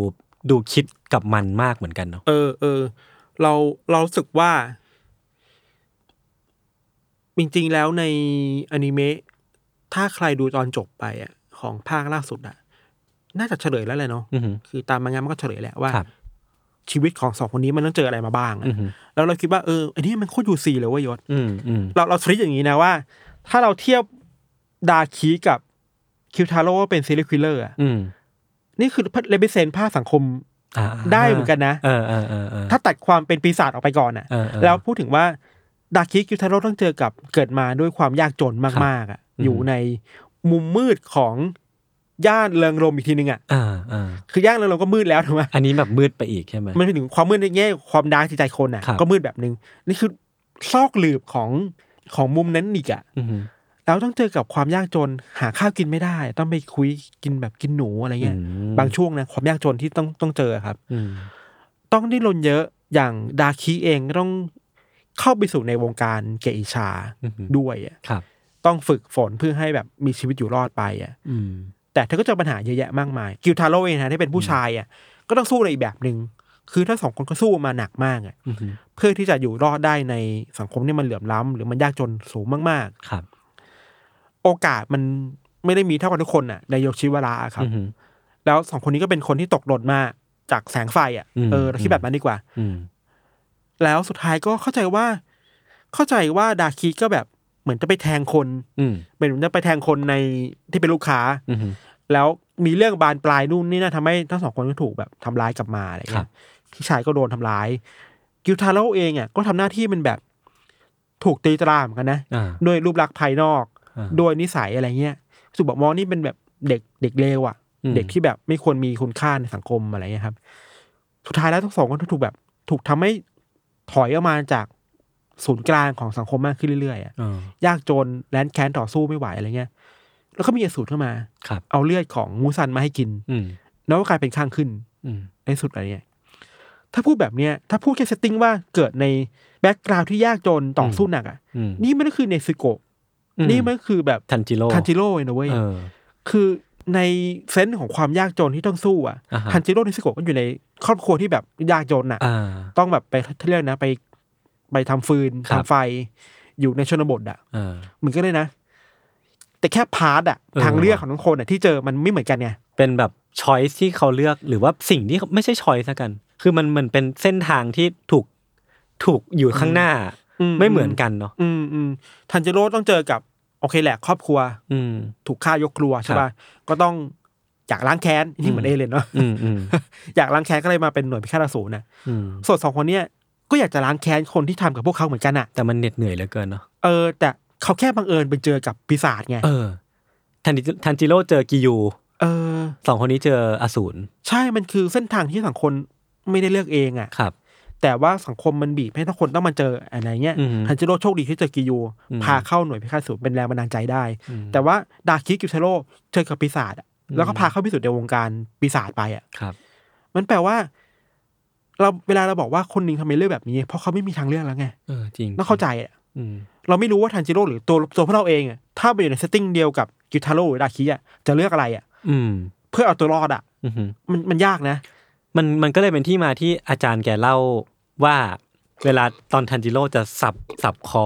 A: ดูคิดกับมันมากเหมือนกันเนาะ
B: เออเออเราเรารู้สึกว่า จริงๆแล้วในอนิเมะถ้าใครดูตอนจบไปอะ ของภาคล่าสุดอะ น่าจะเฉลยแล้วแหละเนาะ
A: อือหือ
B: คือตามมางานมันก็เฉลยแหละว่า
A: ครับ
B: ชีวิตของสองคนนี้มันต้องเจออะไรมาบ้างอะ
A: อือหือ
B: แล้วเราคิดว่าเอออันนี้มันโคตรยูซีเลยเว้ยยศ
A: อืมอืม
B: เราเราคิดอย่างนี้นะว่า ถ้าเราเทียบ ดาคิกับกิวทาโร่ว่าเป็น serial killer อะ
A: อืม
B: นี่คือเลเบเซนภาคสังคม
A: อ่า
B: ได้เหมือนกันนะ
A: เออเออเออเออ
B: ถ้าตัดความเป็นปีศาจออกไปก่อนอะ
A: เออเออ
B: แล้วพูดถึงว่าดาคิคิวทาโร่ต้องเจอกับเกิดมาด้วยความยากจนมากๆอะ
A: อืม
B: อยู่ในมุมมืดของย่านเริงรมอีกทีนึงอะ
A: อ่าอ่า
B: คือย่านเริงรมก็มืดแล้วถูกไหม
A: อันนี้แบบมืดไปอีกใช่ไหม
B: มันเป็นถึงความมืดในแง่ความดาร์กจิตใจคนอะ
A: ครับ
B: ก็มืดแบบนึง นี่คือซอกหลืบของของมุมนั้นอีกอะ
A: อือหือ
B: แล้วต้องเจอกับความยากจนหาข้าวกินไม่ได้ ต้องไปคุยกินแบบกินหนูอะไรเงี้ย
A: อืม
B: บางช่วงนะความยากจนที่ต้องต้องเจอครับ
A: อืม
B: ต้องดิ้นรนเยอะอย่างดาคีเองก็ต้องเข้าไปสู่ในวงการเกอิชา
A: อือหือ
B: ด้วยอะ
A: ครับ
B: ต้องฝึกฝนเพื่อให้แบบมีชีวิตอยู่รอดไปอะ
A: อืม
B: แต่เธอก็เจอปัญหาเยอะแยะมากมาย กิวทาโร่เองนะที่เป็นผู้ชายอะก็ต้องสู้ในอีกแบบหนึ่งคือถ้าสองคนก็สู้มาหนักมากอะ
A: อือฮึ
B: เพื่อที่จะอยู่รอดได้ในสังคมที่มันเหลื่อมล้ำหรือมันยากจนสูงมาก
A: ครับ
B: ๆ โอกาสมันไม่ได้มีเท่ากันทุกคนอะในโยชิวาระอะครับ
A: อือฮึ
B: แล้วสองคนนี้ก็เป็นคนที่ตกหล่นมาจากแสงไฟอะ
A: อืม
B: เออเราคิดแบบนั้นดีกว่า
A: อืม
B: แล้วสุดท้ายก็เข้าใจว่า เข้าใจว่าดาคิก็แบบเหมือนจะไปแทงคน
A: อืม
B: เป็นเหมือนจะไปแทงคนในที่เป็นลูกค้า
A: อือฮึ
B: แล้วมีเรื่องบานปลายนู่นนี่นะทำให้ทั้งสองคนก็ถูกแบบทำร้ายกลับมาอะไร
A: ครั
B: เงี้
A: บ
B: ยพี่ชายก็โดนทำร้าย กิวทาโร่เองอะก็ทำหน้าที่เป็นแบบ ถูกตีตราเหมือนกันนะ
A: อ่า
B: ด้วยรูปลักษณ์ภายนอก
A: อ่า
B: ด้วยนิสัยอะไรเงี้ยสุบอกมองนี่เป็นแบบเด็กเด็กเลวอะ
A: อืม
B: เด็กที่แบบไม่ควรมีคุณค่าในสังคมอะไรเงี้ยครับ สุดท้ายแล้วทั้งสองคนก็ถูกแบบ ถูกทำให้ถอยออกมาจากศูนย์กลางของสังคมมากขึ้นเรื่อยๆอะ
A: อ่ายา
B: กจนแร้นแค้นต่อสู้ไม่ไหวอะไรเงี้ย แล้วก็มีอสูรเข้ามา
A: ครับ
B: เอาเลือดของมูซันมาให้กิน
A: อืม
B: แล้วก็กลายเป็นข้างขึ้น
A: อืม
B: ในสุดอะไรเงี้ยถ้าพูดแบบเนี้ยถ้าพูดแค่ setting ว่าเกิดใน background ที่ยากจนต่อสู้หนักอะ
A: อืม
B: นี่มันก็คือเนซึโกะ นี่มันก็คือแบบ
A: ทันจิโร่
B: ทันจิโร่เลยนะเว้ย
A: เออ
B: คือใน sense ของความยากจนที่ต้องสู้อะ
A: อ่าฮะ
B: ทันจิโร่เนซึโกะก็อยู่ในครอบครัวที่แบบยากจนอะ
A: อ่า
B: ต้องแบบไปที่เรียกนะไป ไปทำฟืน
A: ครับ
B: ทำไฟ อยู่ในชนบทอะ
A: เออ
B: เหมือนกันเลยนะ แต่แค่ path อะ
A: เออ
B: ทางเลือกของทั้งคนอะที่เจอมันไม่เหมือนกันไง
A: เป็นแบบ choice ที่เขาเลือกหรือว่าสิ่งที่เขาไม่ใช่ choice ซะกัน คือมันมันเป็นเส้นทางที่ถูกถูกอยู่ข้างหน้า
B: อืม
A: ไม่เหมือนกันเนาะ
B: อืมอืมทันจิโร่ต้องเจอกับ โอเคแหละ ครอบครัว
A: อืม
B: ถูกฆ่ายกครัวใช่ป่ะก็ต้องอยากล้างแค้นที่เหมือน
A: อื
B: เอ
A: ม
B: เลนเนาะ
A: อืมอืม
B: อยากล้างแค้นก็เลยมาเป็นหน่วยพิฆาตอสูรนะ
A: อืม
B: ส่วนสองคนเนี้ยก็อยากจะล้างแค้นคนที่ทำกับพวกเขาเหมือนกันอะ
A: แต่มันเหน็ดเหนื่อยเหลือเกินเนาะ
B: เออแต่เขาแค่บังเอิญไปเจอกับปีศาจไง
A: เออทันจิทันจิโร่เจอกิยู
B: เออ
A: สองคนนี้เจออสูร
B: ใช่มันคือเส้นทางที่สังคมไม่ได้เลือกเองอะ
A: ครับ
B: แต่ว่าสังคมมันบีบให้ทุกคนต้องมาเจออะไรเงี้ย
A: อืม
B: ทันจิโร่โชคดีที่เจอกิยู
A: อืม
B: พาเข้าหน่วยพิฆาตอสูรเป็นแรงบันดาลใจได้
A: อืม
B: แต่ว่าดาคิกิวเทโร่เจอกับปีศาจอะแล้วก็พาเข้าพิสูจน์ในวงการปีศาจไปอะ
A: ครับ
B: มันแปลว่า เราเวลาเราบอกว่าคนหนึ่งทำไมเลือกแบบนี้ เพราะเขาไม่มีทางเลือกแล้วไง
A: เออจริง
B: ต้องเข้าใจอะ
A: อืม
B: เราไม่รู้ว่าทันจิโร่หรือตัวตัวพวกเราเองอะถ้าไปอยู่ใน setting เดียวกับกิวทาโร่หรือดาคิอะจะเลือกอะไรอะ
A: อืม
B: เพื่อเอาตัวรอดอะ
A: อืม
B: มันมันยากนะ
A: มันมันก็เลยเป็นที่มาที่อาจารย์แกเล่า ว่าเวลาตอนทันจิโร่จะสับสับคอ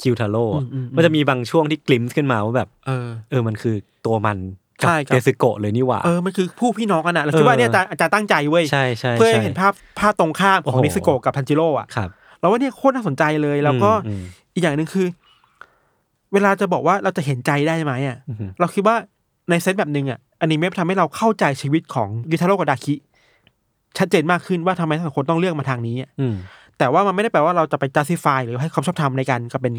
A: กิวทาโร่อะ
B: อืมอืมอืม
A: มันจะมีบางช่วงที่ glimpse ขึ้นมาว่าแบบ
B: เออ
A: เออมันคือตัวมันกับ
B: ใช่ครับ
A: เกซึโกะเลยนี่หว่า
B: เออมันคือผู้พี่น้องกันอะเราคิดว่าเนี่ยอาจารย์อาจารย์ตั้งใจเว้ย
A: ใช่ใช่
B: เพื่อให้
A: ใช่
B: เห็นภาพภาพตรงข้ามของ
A: โอ้โห
B: นิสโกะกับทันจิโร่อะ
A: ครับ
B: เราว่าเนี่ยโคตรน่าสนใจเลยแล้วก็
A: อืม
B: อีกอย่างหนึ่งคือ เวลาจะบอกว่าเราจะเห็นใจได้ไหมอะ
A: อืม
B: เราคิดว่าในเซตแบบหนึ่งอะอนิเมะทำให้เราเข้าใจชีวิตของกิทาโร่กับดาคิ ชัดเจนมากขึ้นว่าทำไมสังคมต้องเลือกมาทางนี้อะ
A: อืม
B: แต่ว่ามันไม่ได้แปลว่าเราจะไป justify หรือให้ความชอบธรรมในการกับเป็น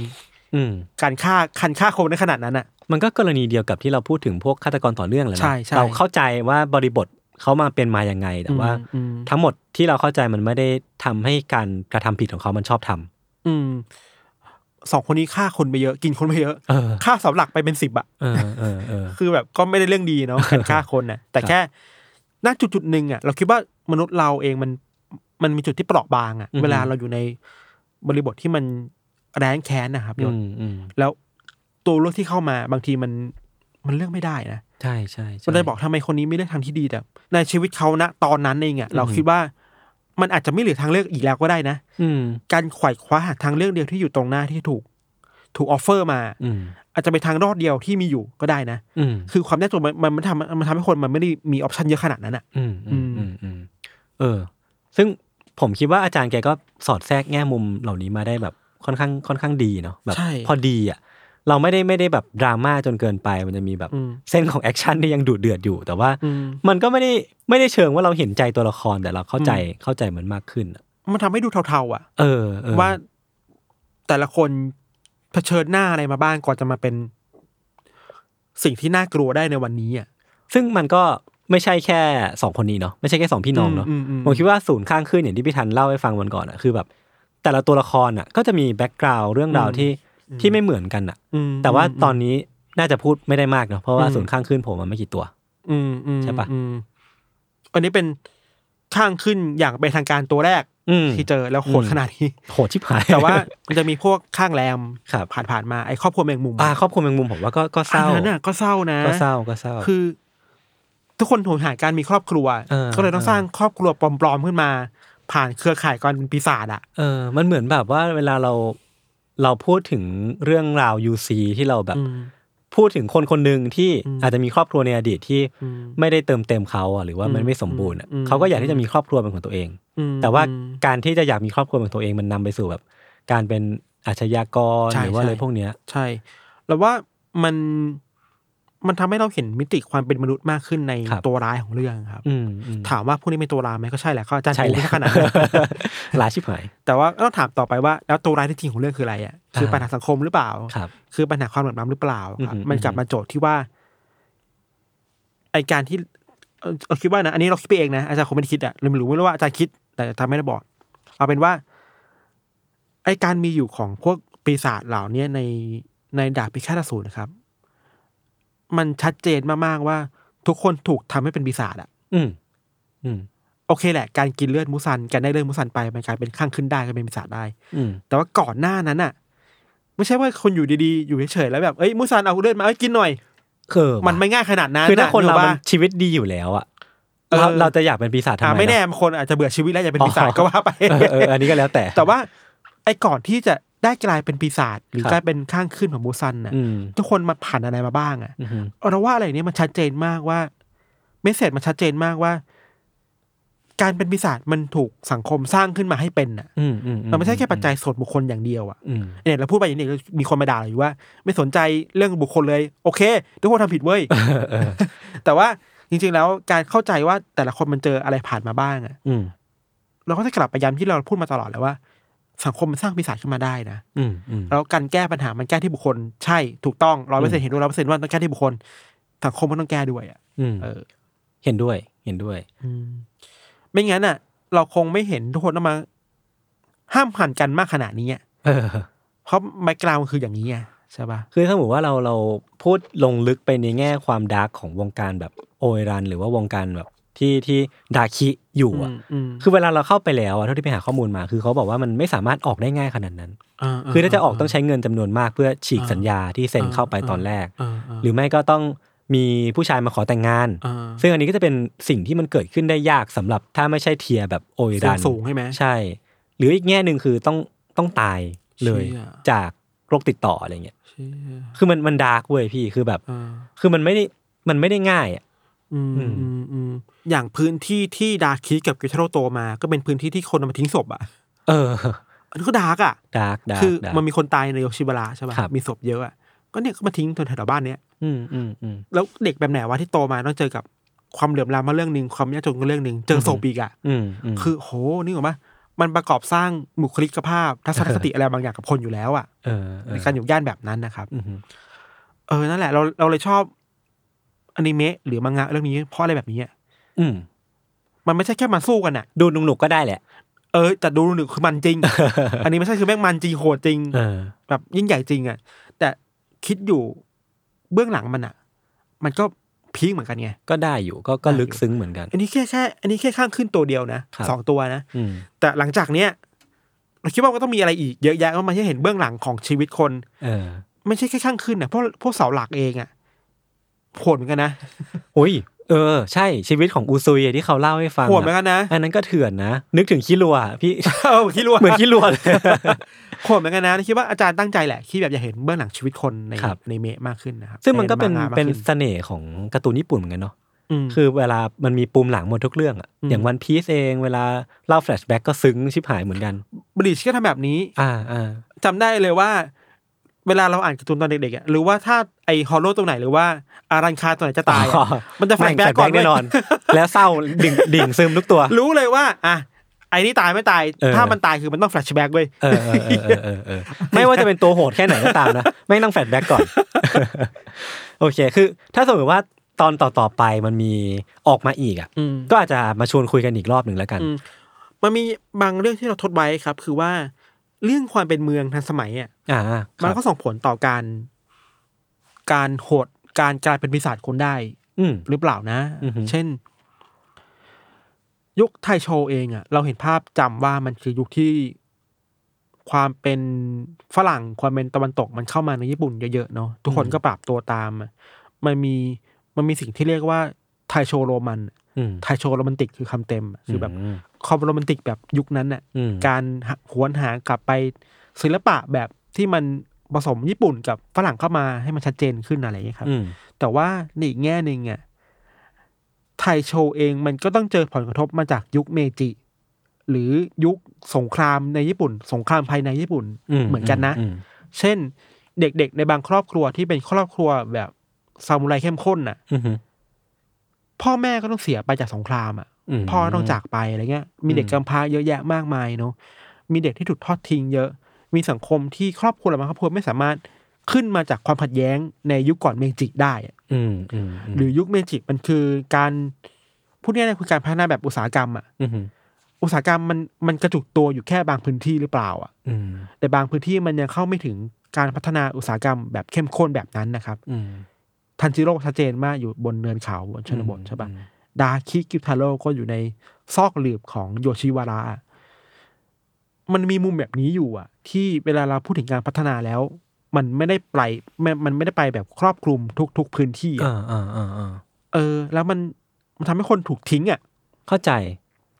A: อืม
B: การฆ่าคันฆ่าคนในขนาดนั้นอะ
A: มันก็กรณีเดียวกับที่เราพูดถึงพวกฆาตกรต่อเนื่องแหละ
B: ใช่
A: นะ
B: ใช่
A: เราเข้าใจว่าบริบทเขามาเป็นมาอย่างไง แต่ว่า
B: อืม
A: ทั้งหมดที่เราเข้าใจมันไม่ได้ทำให้การกระทำผิดของเขามันชอบทำ
B: อืมสองคนนี้ฆ่าคนไปเยอะกินคนไปเยอะ
A: เออ
B: ฆ่าเสาหลักไปเป็นสิบอะ
A: เออเออเออ
B: คือแบบก็ไม่ได้เรื่องดีเนาะการฆ่าคนน่ะ แต่แค่ณจุดจุดๆหนึ่งอะเราคิดว่า มนุษย์เราเองมันมันมีจุดที่เปราะบางอะ
A: อือฮึ
B: เวลาเราอยู่ในบริบทที่มันแรงแค้นนะครับย
A: อื
B: ศ
A: มอืม
B: แล้วตัวเลือกที่เข้ามาบางทีมันมันเลือกไม่ได้นะ
A: ใช่ใช่ใช่
B: มันเลยบอกทำไมคนนี้ไม่เลือกทางที่ดีแต่ในชีวิตเขานะตอนนั้นเองอะเราคิดว่ามันอาจจะไม่เหลือทางเลือกอีกแล้วก็ได้นะ
A: อืม
B: การไขว่คว้าหาทางเลือกเดียวที่อยู่ตรงหน้าที่ถูก ถูก offer มา
A: อืม
B: อาจจะเป็นทางรอดเดียวที่มีอยู่ก็ได้นะ
A: อืม
B: คือความยากจนมันมันมันทำมันทำให้คนมันไม่ได้มี option เยอะขนาดนั้นอะ
A: อืมอืมอืมอืมเออ ซึ่งผมคิดว่าอาจารย์แกก็สอดแทรกแง่มุมเหล่านี้มาได้แบบค่อนข้างค่อนข้างดีเนาะแบบ
B: ใช่
A: พอดีอะเราไม่ได้ไม่ได้แบบดราม่าจนเกินไป มันจะมีแบบ
B: อืม
A: เส้นของ action ที่ยังดุเดือดอยู่ แต่ว่า
B: อืม
A: มันก็ไม่ได้ไม่ได้เชิงว่าเราเห็นใจตัวละครแต่เราเข้าใจ
B: อืม
A: เข้าใจมันมากขึ้นอะ
B: มันทำให้ดูเทาๆ อะ
A: เออเออ
B: ว่าแต่ละคนเผ ชิญหน้าอะไรมาบ้างก่อนจะมาเป็น สิ่งที่น่ากลัวได้ในวันนี้อะ
A: ซึ่งมันก็ไม่ใช่แค่สองคนนี้เนาะไม่ใช่แค่สองพี่น้องเนาะ
B: อืมอืมอืม
A: ผมคิดว่าศูนย์ข้างขึ้นอย่างที่พี่ทันเล่าให้ฟังวันก่อนอะคือแบบ แต่ละตัวละครอะก็จะมีแบ็กกราวด์เรื่องราวที่ที่ไม่เหมือนกันอะ
B: อืม
A: แต่ว่าตอนนี้น่าจะพูดไม่ได้มากเนาะเพราะว่า
B: อืม
A: ศูนย์ข้างขึ้นผมมันไม่กี่ตัว
B: อืมอืม
A: ใช่ปะ
B: อืมอันนี้เป็นข้างขึ้นอย่างเป็นทางการตัวแรก
A: อืม
B: ที่เจอแล้วโหด
A: อืม
B: ขนาดนี้
A: โหดชิบหาย
B: แต่ว่ามันจะมีพวกข้างแรม
A: ครับ
B: ผ่านผ่านๆมาไอ้ครอบครัวแมงมุม
A: อ่าครอบครัวแมงมุมผมว่าก็ก็เศร้า
B: อันนั้นน่ะก็เศร้านะ
A: ก็เศร้าก็เศร้า
B: คือ ทุกคนโหยหาการมีครอบครัว
A: เออ
B: ก็เลยต้องสร้างครอบครัวปลอมๆขึ้นมา ผ่านเครือข่ายการเป็นปีศาจอะ
A: เออ มันเหมือนแบบว่าเวลาเราเราพูดถึงเรื่องราว UC ที่เราแบบ
B: อืม
A: พูดถึงคนคนหนึ่งที่
B: อืม
A: อาจจะมีครอบครัวในอดีตที่
B: อืม
A: ไม่ได้เติมเต็มเขาอะหรือว่ามัน
B: อืม
A: ไม่สมบูรณ์อะ
B: อืม
A: เขาก็อยากที่จะมีครอบครัวเป็นของตัวเอง
B: อืม
A: แต่ว่า
B: อืม
A: การที่จะอยากมีครอบครัวเป็นของตัวเองมันนำไปสู่แบบ การเป็นอาชญากร
B: ใช่
A: หรือว่าอะไร
B: ใช่
A: พวกเนี้ย
B: ใช่ แล้วว่ามัน มันทำให้เราเห็นมิติความเป็นมนุษย์มากขึ้นใน
A: ครับ
B: ตัวร้ายของเรื่องครับ
A: อืมอืม
B: ถามว่าพวกนี้เป็นตัวร้ายไหมก็ใช่แหละเขาอาจารย์
A: ใช่
B: ปู
A: แล้
B: ไม่
A: ว
B: ขนาดนั้น
A: ลาชิบหาย
B: แต่ว่าก็ต้องถามต่อไปว่าแล้วตัวร้ายที่จริงของเรื่องคืออะไรอะคือ
A: อ่า
B: ปัญหาสังคมหรือเปล่า
A: ครับ
B: คือปัญหาความเหลื่อมล้ำหรือเปล่าครับ
A: อือหือ
B: มันกลับมาโจทย์ที่ว่าไอการที่เอ่อเราคิดว่านะอันนี้เราคิดไปเองนะอาจารย์คงไม่ได้คิดอะเราไม่รู้ไม่รู้ว่าอาจารย์คิดแต่อาจารย์ไม่ได้บอก เอาเป็นว่า ไอการมีอยู่ของพวกปีศาจเหล่านี้ในในดาบพิฆาตอสูรนะครับ มันชัดเจนมากๆว่า ทุกคนถูกทำให้เป็นปีศาจอะ
A: อืม อืม
B: โอเคแหละ การกินเลือดมุสันการได้เลือดมุสันไปมันกลายเป็นข้างขึ้นได้ก็เป็นปีศาจได้
A: อืม
B: แต่ว่าก่อนหน้านั้นอะ ไม่ใช่ว่าคนอยู่ดีๆอยู่เฉยๆแล้วแบบเอ้ยมุสันเอาเลือดมาเอ้ยกินหน่อย
A: คือ
B: มันไม่ง่ายขนาดนั้น
A: คือถ้าคนเรา
B: กออก
A: มัน
B: ปะ
A: ชีวิตดีอยู่แล้วอะ
B: เออ
A: เราเราจะอยากเป็นปีศาจทำ
B: อ่า
A: ไม
B: ไม่แน่
A: เนอะ
B: บางคนอาจจะเบื่อชีวิตแล้วอยากเป็นปีศาจ
A: อ๋อ
B: ก็ว่าไป
A: เออเอออันนี้ก็แล้วแต่
B: แต่ว่า ไอ้ก่อนที่จะ ได้กลายเป็นปีศาจหรือ
A: ครับ
B: กลายเป็นข้างขึ้นของมูซันน่ะ
A: อืม
B: ทุกคนมาผ่านอะไรมาบ้างอะ
A: อืม
B: เราว่าอะไรเนี้ยมันชัดเจนมากว่าเมสเซจมันชัดเจนมากว่า การเป็นปีศาจมันถูกสังคมสร้างขึ้นมาให้เป็นน่ะ
A: อืมอืม
B: มันไม่ใช่แค่ปัจจัยส่วนบุคคลอย่างเดียวอะ
A: อืม
B: เนี่ยเราพูดไปอย่างนี้มีคนมาด่าเราอยู่ว่า ไม่สนใจเรื่องบุคคลเลย โอเค ทุกคนทำผิดเว้ย
A: เออ
B: แต่ว่าจริง ๆ แล้วการเข้าใจว่าแต่ละคนมันเจออะไรผ่านมาบ้างอะ
A: อืม
B: เราก็จะกลับไปย้ำที่เราพูดมาตลอดเลยว่า สังคมมันสร้างปีศาจขึ้นมาได้นะ
A: อืมอืม
B: แล้วการแก้ปัญหามันแก้ที่บุคคล ใช่ถูกต้องร้อยเปอร์เซ็นต์เห็นด้วยร้อยเปอร์เซ็นต์ว่าต้องแก้ที่บุคคลสังคมมันต้องแก้ด้วยอะ
A: อืม
B: เออ
A: เห็นด้วยเห็นด้วย
B: อืมไม่งั้นอะ เราคงไม่เห็นทุกคนต้องมา ห้ามหันกันมากขนาดนี้อะ
A: เออ
B: เพราะ background คืออย่างนี้ไงใช่ปะ
A: คือถ้าสมมติว่าเราเราพูดลงลึกไปในแง่ความ dark ของวงการแบบโออิรันหรือว่าวงการแบบ ที่ที่ดาร์คิอยู่อะ
B: อืม
A: คือเวลาเราเข้าไปแล้วอะเท่าที่ไปหาข้อมูลมา คือเขาบอกว่ามันไม่สามารถออกได้ง่ายขนาดนั้น คือถ้าจะออกต้องใช้เงินจำนวนมากเพื่อฉีกสัญญาที่เซ็นเข้าไปตอนแรก หรือไม่ก็ต้องมีผู้ชายมาขอแต่งงาน ซึ่งอันนี้ก็จะเป็นสิ่งที่มันเกิดขึ้นได้ยากสำหรับถ้าไม่ใช่ tier แบบโออิรัน
B: สูงใช่ไหม
A: ใช่ หรืออีกแง่หนึ่งคือต้องต้องตายเลย
B: เชี่ย
A: จากโรคติดต่ออะไรเงี้ย
B: เชี่ย
A: คือมันมัน dark เว้ยพี่คือแบบ
B: เออ
A: คือมันไม่ได้มันไม่ได้ง่ายอะ
B: อืม
A: อืม
B: อืมอืมอย่างพื้นที่ที่ดาร์คคิกับกิวทาโร่โตมา ก็เป็นพื้นที่ที่คนเอามาทิ้งศพอะ
A: เออ
B: อันนี้ก็ dark อะ
A: dark dark
B: คือ
A: ดาร์ก
B: มันมีคนตายในโยชิบาระใช่ป่ะ
A: ครับ
B: มีศพเยอะอะก็เนี่ยก็มาทิ้งตรงแถวๆบ้านเนี้ย
A: อืมอืมอืม
B: แล้วเด็กแบบไหนวะที่โตมาต้องเจอกับความเหลื่อมล้ำมาเรื่องหนึ่งความยากจนก็เรื่องหนึ่งเจอศพอีกอะ
A: อืมอืม
B: คือโหนึกออกปะมันประกอบสร้างบุคลิกภาพทัศนคติอะไรบางอย่างกับคนอยู่แล้วอะ
A: เออเอ
B: ใน
A: อ
B: การอยู่ย่านแบบนั้นนะครับ
A: อืม
B: เออนั่นแหละเราเราเลยชอบอนิเมะหรือมังงะเรื่องนี้เพราะอะไรแบบนี้ อะ
A: อืม
B: มันไม่ใช่แค่มาสู้กันอะ
A: ดูหนุกๆก็ได้แหละ
B: เออแต่ดูหนึ่งคือมันจริง อันนี้ไม่ใช่คือแม่งมันจริงโหดจริง
A: เออ
B: แบบยิ่งใหญ่จริงอะแต่คิดอยู่เบื้องหลังมันอะมันก็พีคเหมือนกันไง
A: ก็ได้อยู่ก็ก็
B: ได้อยู่
A: ลึกซึ้งเหมือนกัน
B: อันนี้แค่แค่ อันนี้แค่ข้างขึ้นตัวเดียวนะครับ สองตัวนะ
A: อืม
B: แต่หลังจากเนี้ยเราคิดว่ามันก็ต้องมีอะไรอีกเยอะแยะว่ามันให้เห็นเบื้องหลังของชีวิตคน
A: เออ
B: ไม่ใช่แค่ข้างขึ้นนะเพราะพวกเสาหลักเองอะโหดเหมือนกันนะ
A: โอ้ย เออ ใช่ชีวิตของอูซุยอะที่เขาเล่าให้ฟัง
B: โหดเหมือน
A: อะ
B: กันนะ
A: อันนั้นก็เถื่อนนะ นึกถึงคิรัวอะพี่
B: เออคิดว่า
A: เหมือนคิรัวเลย
B: โหดเหมือนกันนะคิดว่าอาจารย์ตั้งใจแหละที่แบบอยากเห็นเบื้องหลังชีวิตคนใน
A: ครับ
B: ในเมะมากขึ้นนะครับ
A: ซึ่งมันก็เป็น
B: ใงะาก
A: เป็น
B: ขึ้
A: เสน่ห์ของการ์ตูนญี่ปุ่นเหมือนกันเนาะ
B: ม
A: คือเวลามันมีปูมหลังหมดทุกเรื่องอะ
B: อืม
A: อย่าง One Piece เองเวลาเล่า flashback ก็ซึ้งชิบหายเหมือนกัน
B: Bleach ก็ทำแบบนี้
A: อ่าอ่า
B: จำได้เลยว่า เวลาเราอ่านการ์ตูนตอนเด็กๆอะหรือว่าถ้าไอ Hollow ตรงไหนหรือว่า Arrancar ตัวไหนจะตายอะ
A: อ๋อ
B: มันจะ flashback ก่อน
A: แน่นอน
B: เว้ย
A: แล้วเศร้าดิ่งดิ่งซึมทุกตัว
B: รู้เลยว่าอะไอ้นี่ตายไม่ตาย
A: เออ
B: ถ้ามันตายคือมันต้อง flashback เว้ย
A: เออเออเออเออเออไม่ว่าจะเป็นตัวโหดแค่ไหนก็ตามนะ แม่งต้อง flashback ก่อน โอเค คือ ถ้าสมมติว่าตอนต่อๆไปมันมีออกมาอีกอะ
B: อืม
A: ก็อาจจะมาชวนคุยกันอีกรอบหนึ่งแล้วกัน
B: อืมมันมีบางเรื่องที่เราทดไว้ครับ คือว่า เรื่องความเป็นเมืองทันสมัยอะ
A: อ่าค
B: มัน
A: รับ
B: ก็ส่งผลต่อการ การโหดการกลายเป็นปีศาจคนได้
A: อืม
B: หรือเปล่านะ
A: อือฮึ
B: เช่น ยุคไทโชเองอะเราเห็นภาพจำว่ามันคือยุคที่ความเป็นฝรั่งความเป็นตะวันตกมันเข้ามาในญี่ปุ่นเยอะๆเนาะทุกคนก็ปรับตัวตามอะมันมีมันมีสิ่งที่เรียกว่าไทโชโรมัน
A: อืม
B: ไทโชโรแมนติกคือคำเต็มอะคือแบบ
A: ม
B: ความโรแมนติกแบบยุคนั้นน่ะ
A: อืม
B: การหาหวนหากลับไปศิลปะแบบที่มันผสมญี่ปุ่นกับฝรั่งเข้ามาให้มันชัดเจนขึ้นอะไรอย่างเงี้ยครับ
A: อืม
B: แต่ว่าในอีกแง่หนึ่งอะไทโชเองมันก็ต้องเจอผลกระทบมาจากยุคเมจิ หรือยุคสงครามในญี่ปุ่น สงครามภายในญี่ปุ่น
A: อืม
B: เหมือนกันนะ
A: อืม
B: เช่น เด็กๆ ในบางครอบครัวที่เป็นครอบครัวแบบซามูไรเข้มข้นน่ะ
A: อืม
B: พ่อแม่ก็ต้องเสียไปจากสงครามอะ
A: อืม
B: พ่อต้องจากไปอะไรเงี้ย มีเด็ก
A: อืม
B: กำพร้าเยอะแยะมากมายเนาะมีเด็กที่ถูกทอดทิ้งเยอะ มีสังคมที่ครอบครัวหรือบางครอบครัวไม่สามารถขึ้นมาจากความขัดแย้งในยุคก่อนเมจิได้อะ
A: อืมอืมม
B: หรือยุคเมจิมันคือการพูดง่ายๆคือการพัฒนาแบบอุตสาหกรรมอะ
A: อืม
B: อุตสาหกรรมมันมันกระจุกตัวอยู่แค่บางพื้นที่หรือเปล่า อะ
A: อืม
B: แต่บางพื้นที่มันยังเข้าไม่ถึงการพัฒนาอุตสาหกรรมแบบเข้มข้นแบบนั้นนะครับ
A: อืม
B: ทันจิโร่ชัดเจนมากอยู่บนเนินเขาบนชนบทใช่ปะดาคิกิทาโร่ก็อยู่ในซอกหลืบของโยชิวาระอะมันมีมุมแบบนี้อยู่อะ ที่เวลาเราพูดถึงการพัฒนาแล้ว มันไม่ได้ไปมันมันไม่ได้ไปแบบครอบคลุมทุกทุกพื้นที่
A: อ่า
B: อะ
A: อ่าอ่าอ่า
B: เออ แล้วมันมันทำให้คนถูกทิ้งอะ
A: เข้าใจ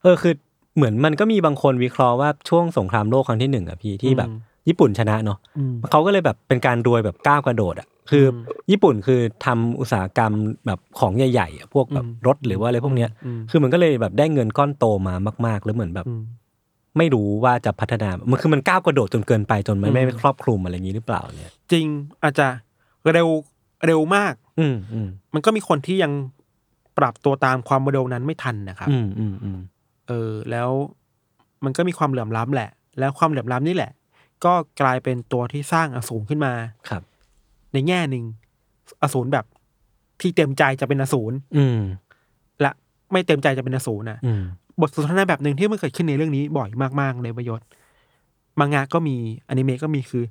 A: เออคือเหมือนมันก็มีบางคนวิเคราะห์ว่าช่วงสงครามโลกครั้งที่หนึ่งอะพี่ที่แบบ
B: อืม
A: ญี่ปุ่นชนะเนาะ
B: อืม
A: เขาก็เลยแบบเป็นการรวยแบบก้าวกระโดดอะคืออ
B: ม
A: ญี่ปุ่นคือทำอุตสาหกรรมแบบของใหญ่ๆอะพวกแบบ
B: อืม
A: รถหรือว่าอะไรพวกเนี้ย
B: อืม
A: คือมันก็เลยแบบได้เงินก้อนโตมามากๆ แล้วเหมือนแบบ
B: อืม
A: ไม่รู้ว่าจะพัฒนา มันคือมันก้าวกระโดดจนเกินไปจนมันไม่
B: อืม
A: ครอบคลุมอะไรอย่างนี้หรือเปล่าเนี่ย
B: จริงอาจจะเร็วเร็วมาก
A: อืมอืม
B: มันก็มีคนที่ยังปรับตัวตามความเร็วนั้นไม่ทันนะครับ
A: อืมอืมอืม
B: เออ แล้วมันก็มีความเหลื่อมล้ำแหละ แล้วความเหลื่อมล้ำนี่แหละ ก็กลายเป็นตัวที่สร้างอสูรขึ้นมา
A: ครับ
B: ในแง่หนึ่งอสูรแบบที่เต็มใจจะเป็นอสูร
A: อืม
B: และไม่เต็มใจจะเป็นอสูรนะ
A: อืม
B: บทสนทนาแบบหนึ่งที่มันเกิดขึ้นในเรื่องนี้บ่อยมากๆเลยประโยชน์มังงะก็มีอนิเมะก็มีคือ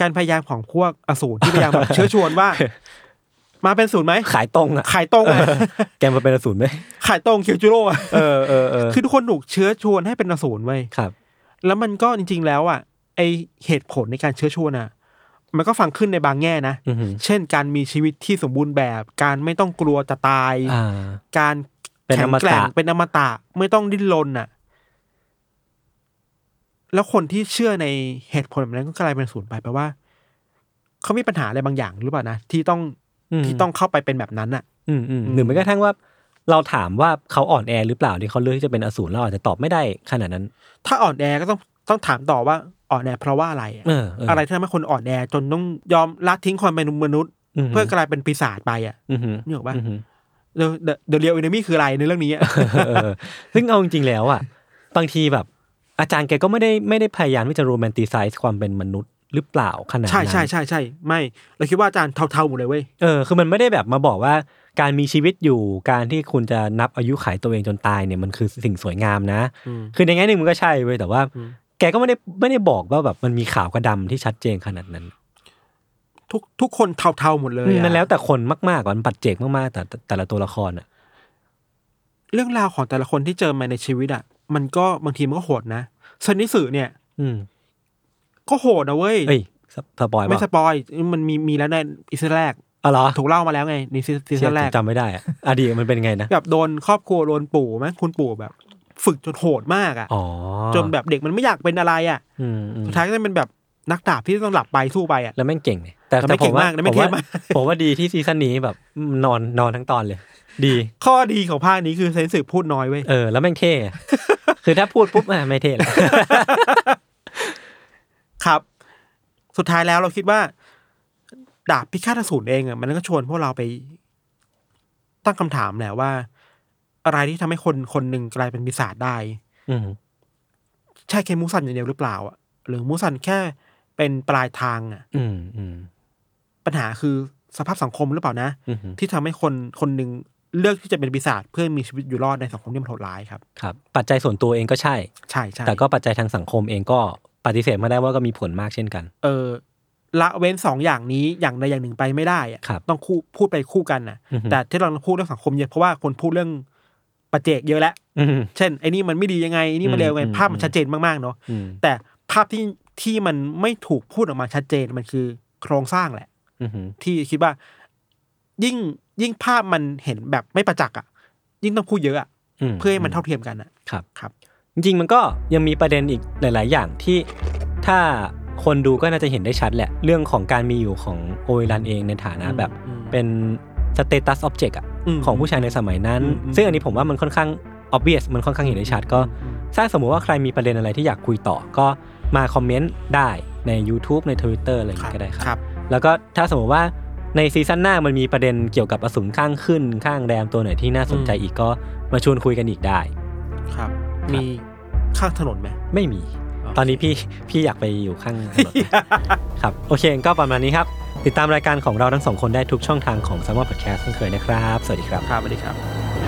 B: การพยายามของพวกอสูรที่พยายามแบบ เชื้อชวนว่า มาเป็นศูนย์ไหม
A: ขายตรงอะ
B: ขายตรงอะ
A: แกมาเป็นอสูรไหม
B: ขายตรงเคียวจูโร่อะ
A: เออเออเออ
B: คือทุกคนถูกเชื้อชวนให้เป็นอสูรไว้ย
A: ครับ
B: แล้วมันก็จริง ๆ แล้วอะ ไอเหตุผลในการเชื้อชวนอะ มันก็ฟังขึ้นในบางแง่นะ
A: อือหือ
B: เช่น การมีชีวิตที่สมบูรณ์แบบ การไม่ต้องกลัวจะตาย
A: อ่า
B: การ
A: เป็น
B: แข็
A: องมตะ
B: แกร่งเป็นอมตะไม่ต้องดิ้นรนอะ แล้วคนที่เชื่อในเหตุผลแบบนั้นก็กลายเป็นศูนย์ไปแปลว่าเขามีปัญหาอะไรบางอย่างหรือเปล่านะที่ต้อง
A: อืม
B: ที่ต้องเข้าไปเป็นแบบนั้นอะ
A: อืมอืม
B: อืม
A: หรือแม้กระทั่งว่าเราถามว่าเขาอ่อนแอหรือเปล่าที่เขาเลือกที่จะเป็นอสูรเราอาจจะตอบไม่ได้ขนาดนั้น
B: ถ้าอ่อนแอก็ต้องต้องถามต่อว่า อ่อนแอเพราะว่าอะไรอะ
A: เออเอออ
B: อะไรที่ทำให้คนอ่อนแอจนต้องยอมละทิ้งความเป็นมนุษย์
A: ม
B: เพื่อกลายเป็นปีศาจไปอะ
A: อือหือ
B: นึกออกปะ
A: อือหือ
B: the the real enemy คืออะไรในเรื่องนี้อะ
A: เออซึ่งเอาจริงๆแล้วอะบางทีแบบ อาจารย์แกก็ไม่ได้ไม่ได้พยายามที่จะ romanticize ความเป็นมนุษย์หรือเปล่าขนาดนั้น
B: ใช่ใช่ใช่ใช่ไม่เราคิดว่าอาจารย์เท่าๆหมดเลยเว้ย
A: เออคือมันไม่ได้แบบมาบอกว่าการมีชีวิตอยู่การที่คุณจะนับอายุขัยตัวเองจนตายเนี่ยมันคือสิ่งสวยงามนะ
B: อืม
A: คือในแง่หนึ่งมันก็ใช่เว้ยแต่ว่า
B: อืม
A: แกก็ไม่ได้ไม่ได้บอกว่าแบบมันมีขาวกับดำที่ชัดเจนขนาดนั้น
B: ทุกทุกคนเท่าๆหมดเลยอะ
A: มันแล้วแต่คนมากๆกว่ามันปัจเจกมากๆแต่แต่แต่ละตัวละครอะ
B: เรื่องราวของแต่ละคนที่เจอมาในชีวิตอะมันก็บางทีมันก็โหดนะเซนอิตสึเนี่ย
A: อืม
B: ก็โหดนะเว้ย
A: เอ้ยสสปอย
B: ไม่
A: ป่ะ
B: สปอยมันมีมีแล้วในอี season แรก
A: อ๋อเหรอ
B: ถูกเล่ามาแล้วไงใน season แรก
A: จำไม่ได้อะอดีตมันเป็นไงนะ
B: แบบโดนครอบครัวโดนปู่ไหมคุณปู่แบบ ฝึกจนโหดมากอะ
A: อ๋อ
B: จนแบบเด็กมันไม่อยากเป็นอะไรอะ
A: อืมอืม
B: สุดท้ายก็จะเป็นแบบนักดาบที่ต้องหลับไปสู้ไปอะ
A: แล้วแม่งเก่งเนี่ยแต่
B: แต่
A: แต่
B: ไม่
A: ผ
B: เก่
A: ม
B: ง
A: ว่ามา
B: กนะไม่
A: ผม
B: เท่
A: ว่ามา
B: ก
A: ผมว่าดีที่ซีซั่นนี้แบบนอนนอนทั้งตอนเลย ดี
B: ข้อดีของภาคนี้คือเซนสึพูดน้อยเว้ย
A: เออแล้วแม่งเท่อะคือถ้าพูดปุ๊บอะไม่เท่เลย
B: ครับ สุดท้ายแล้วเราคิดว่า ดาบพิฆาตอสูรเองอะมันก็ชวนพวกเราไปตั้งคำถามแหละว่า อะไรที่ทำให้คนคนหนึ่งกลายเป็นปีศาจได้
A: อืม
B: ใช่แค่มูซันอย่างเดียวหรือเปล่าอะหรือมูซันแค่เป็นปลายทางอะ
A: อืมอืม
B: ปัญหาคือสภาพสังคมหรือเปล่านะ
A: อืม
B: ที่ทำให้คนคนหนึ่งเลือกที่จะเป็นปีศาจเพื่อมีชีวิตอยู่รอดในสังคมที่มันโหดร้ายครับ
A: ครับ ปัจจัยส่วนตัวเองก็ใช่
B: ใช่ใช่
A: แต่ก็ปัจจัยทางสังคมเองก็ปฏิเสธไม่ได้ว่าก็มีผลมากเช่นกัน
B: เออละเว้นสองอย่างนี้อย่างใดอย่างหนึ่งไปไม่ได้อะ
A: ครับ
B: ต้องคู่พูดไปคู่กันน่ะ
A: อือฮึ
B: แต่ที่เราพูดเรื่องสังคมเยอะเพราะว่าคนพูดเรื่อง ปัจเจกเยอะแล้ว
A: อืม
B: เช่นไอ้นี่มันไม่ดียังไงไอ้นี่มันเลวยังไง
A: อืม
B: ภาพมันชัดเจนมากๆเนาะ
A: อืม
B: แต่ภาพที่ที่มันไม่ถูกพูดออกมาชัดเจนมันคือโครงสร้างแหละ
A: อืม
B: ที่คิดว่า ยิ่งยิ่งภาพมันเห็นแบบไม่ประจักษ์อะ ยิ่งต้องพูดเยอะอะ
A: ม
B: เพื่อให้มันเท่าเทียมกันอะ
A: ครับ
B: ครับ
A: จริงๆมันก็ยังมีประเด็นอีกหลาย ๆ อย่างที่ถ้าคนดูก็น่าจะเห็นได้ชัดแหละ เรื่องของการมีอยู่ของโอเวรันเองในฐานะแบบ
B: อืม
A: เป็นstatus object อื
B: ม
A: ของผู้ชายในสมัยนั้น
B: อืมอืม
A: ซึ่งอันนี้ผมว่ามันค่อนข้าง obvious มันค่อนข้างเห็นได้ชัดก็
B: อืม
A: ถ้าสมมุติว่าใครมีประเด็นอะไรที่อยากคุยต่อก็มา comment ได้ใน YouTube ใน Twitter อะไรอย่าง
B: ครับ
A: นี้ก็ได้ค
B: ครั
A: รับบแล้วก็ถ้าสมมติว่าใน season หน้ามันมีประเด็นเกี่ยวกับอสูรข้างขึ้นข้างแรมตัวไหนที่น่าสนใจอีกก็มาชวนคุยกันอีกได้
B: ครับ มีข้างถนนไหม
A: ไม่มี
B: โอเค
A: ตอนนี้พี่พี่อยากไปอยู่ข้างถนนครับ โอเคก็ประมาณนี้ครับ ติดตามรายการของเราทั้งสองคนได้ทุกช่องทางของ s ซ m m e r Podcast เช่นเคยนะครับ สวัสดีครับ
B: ครับสวัสดีครับ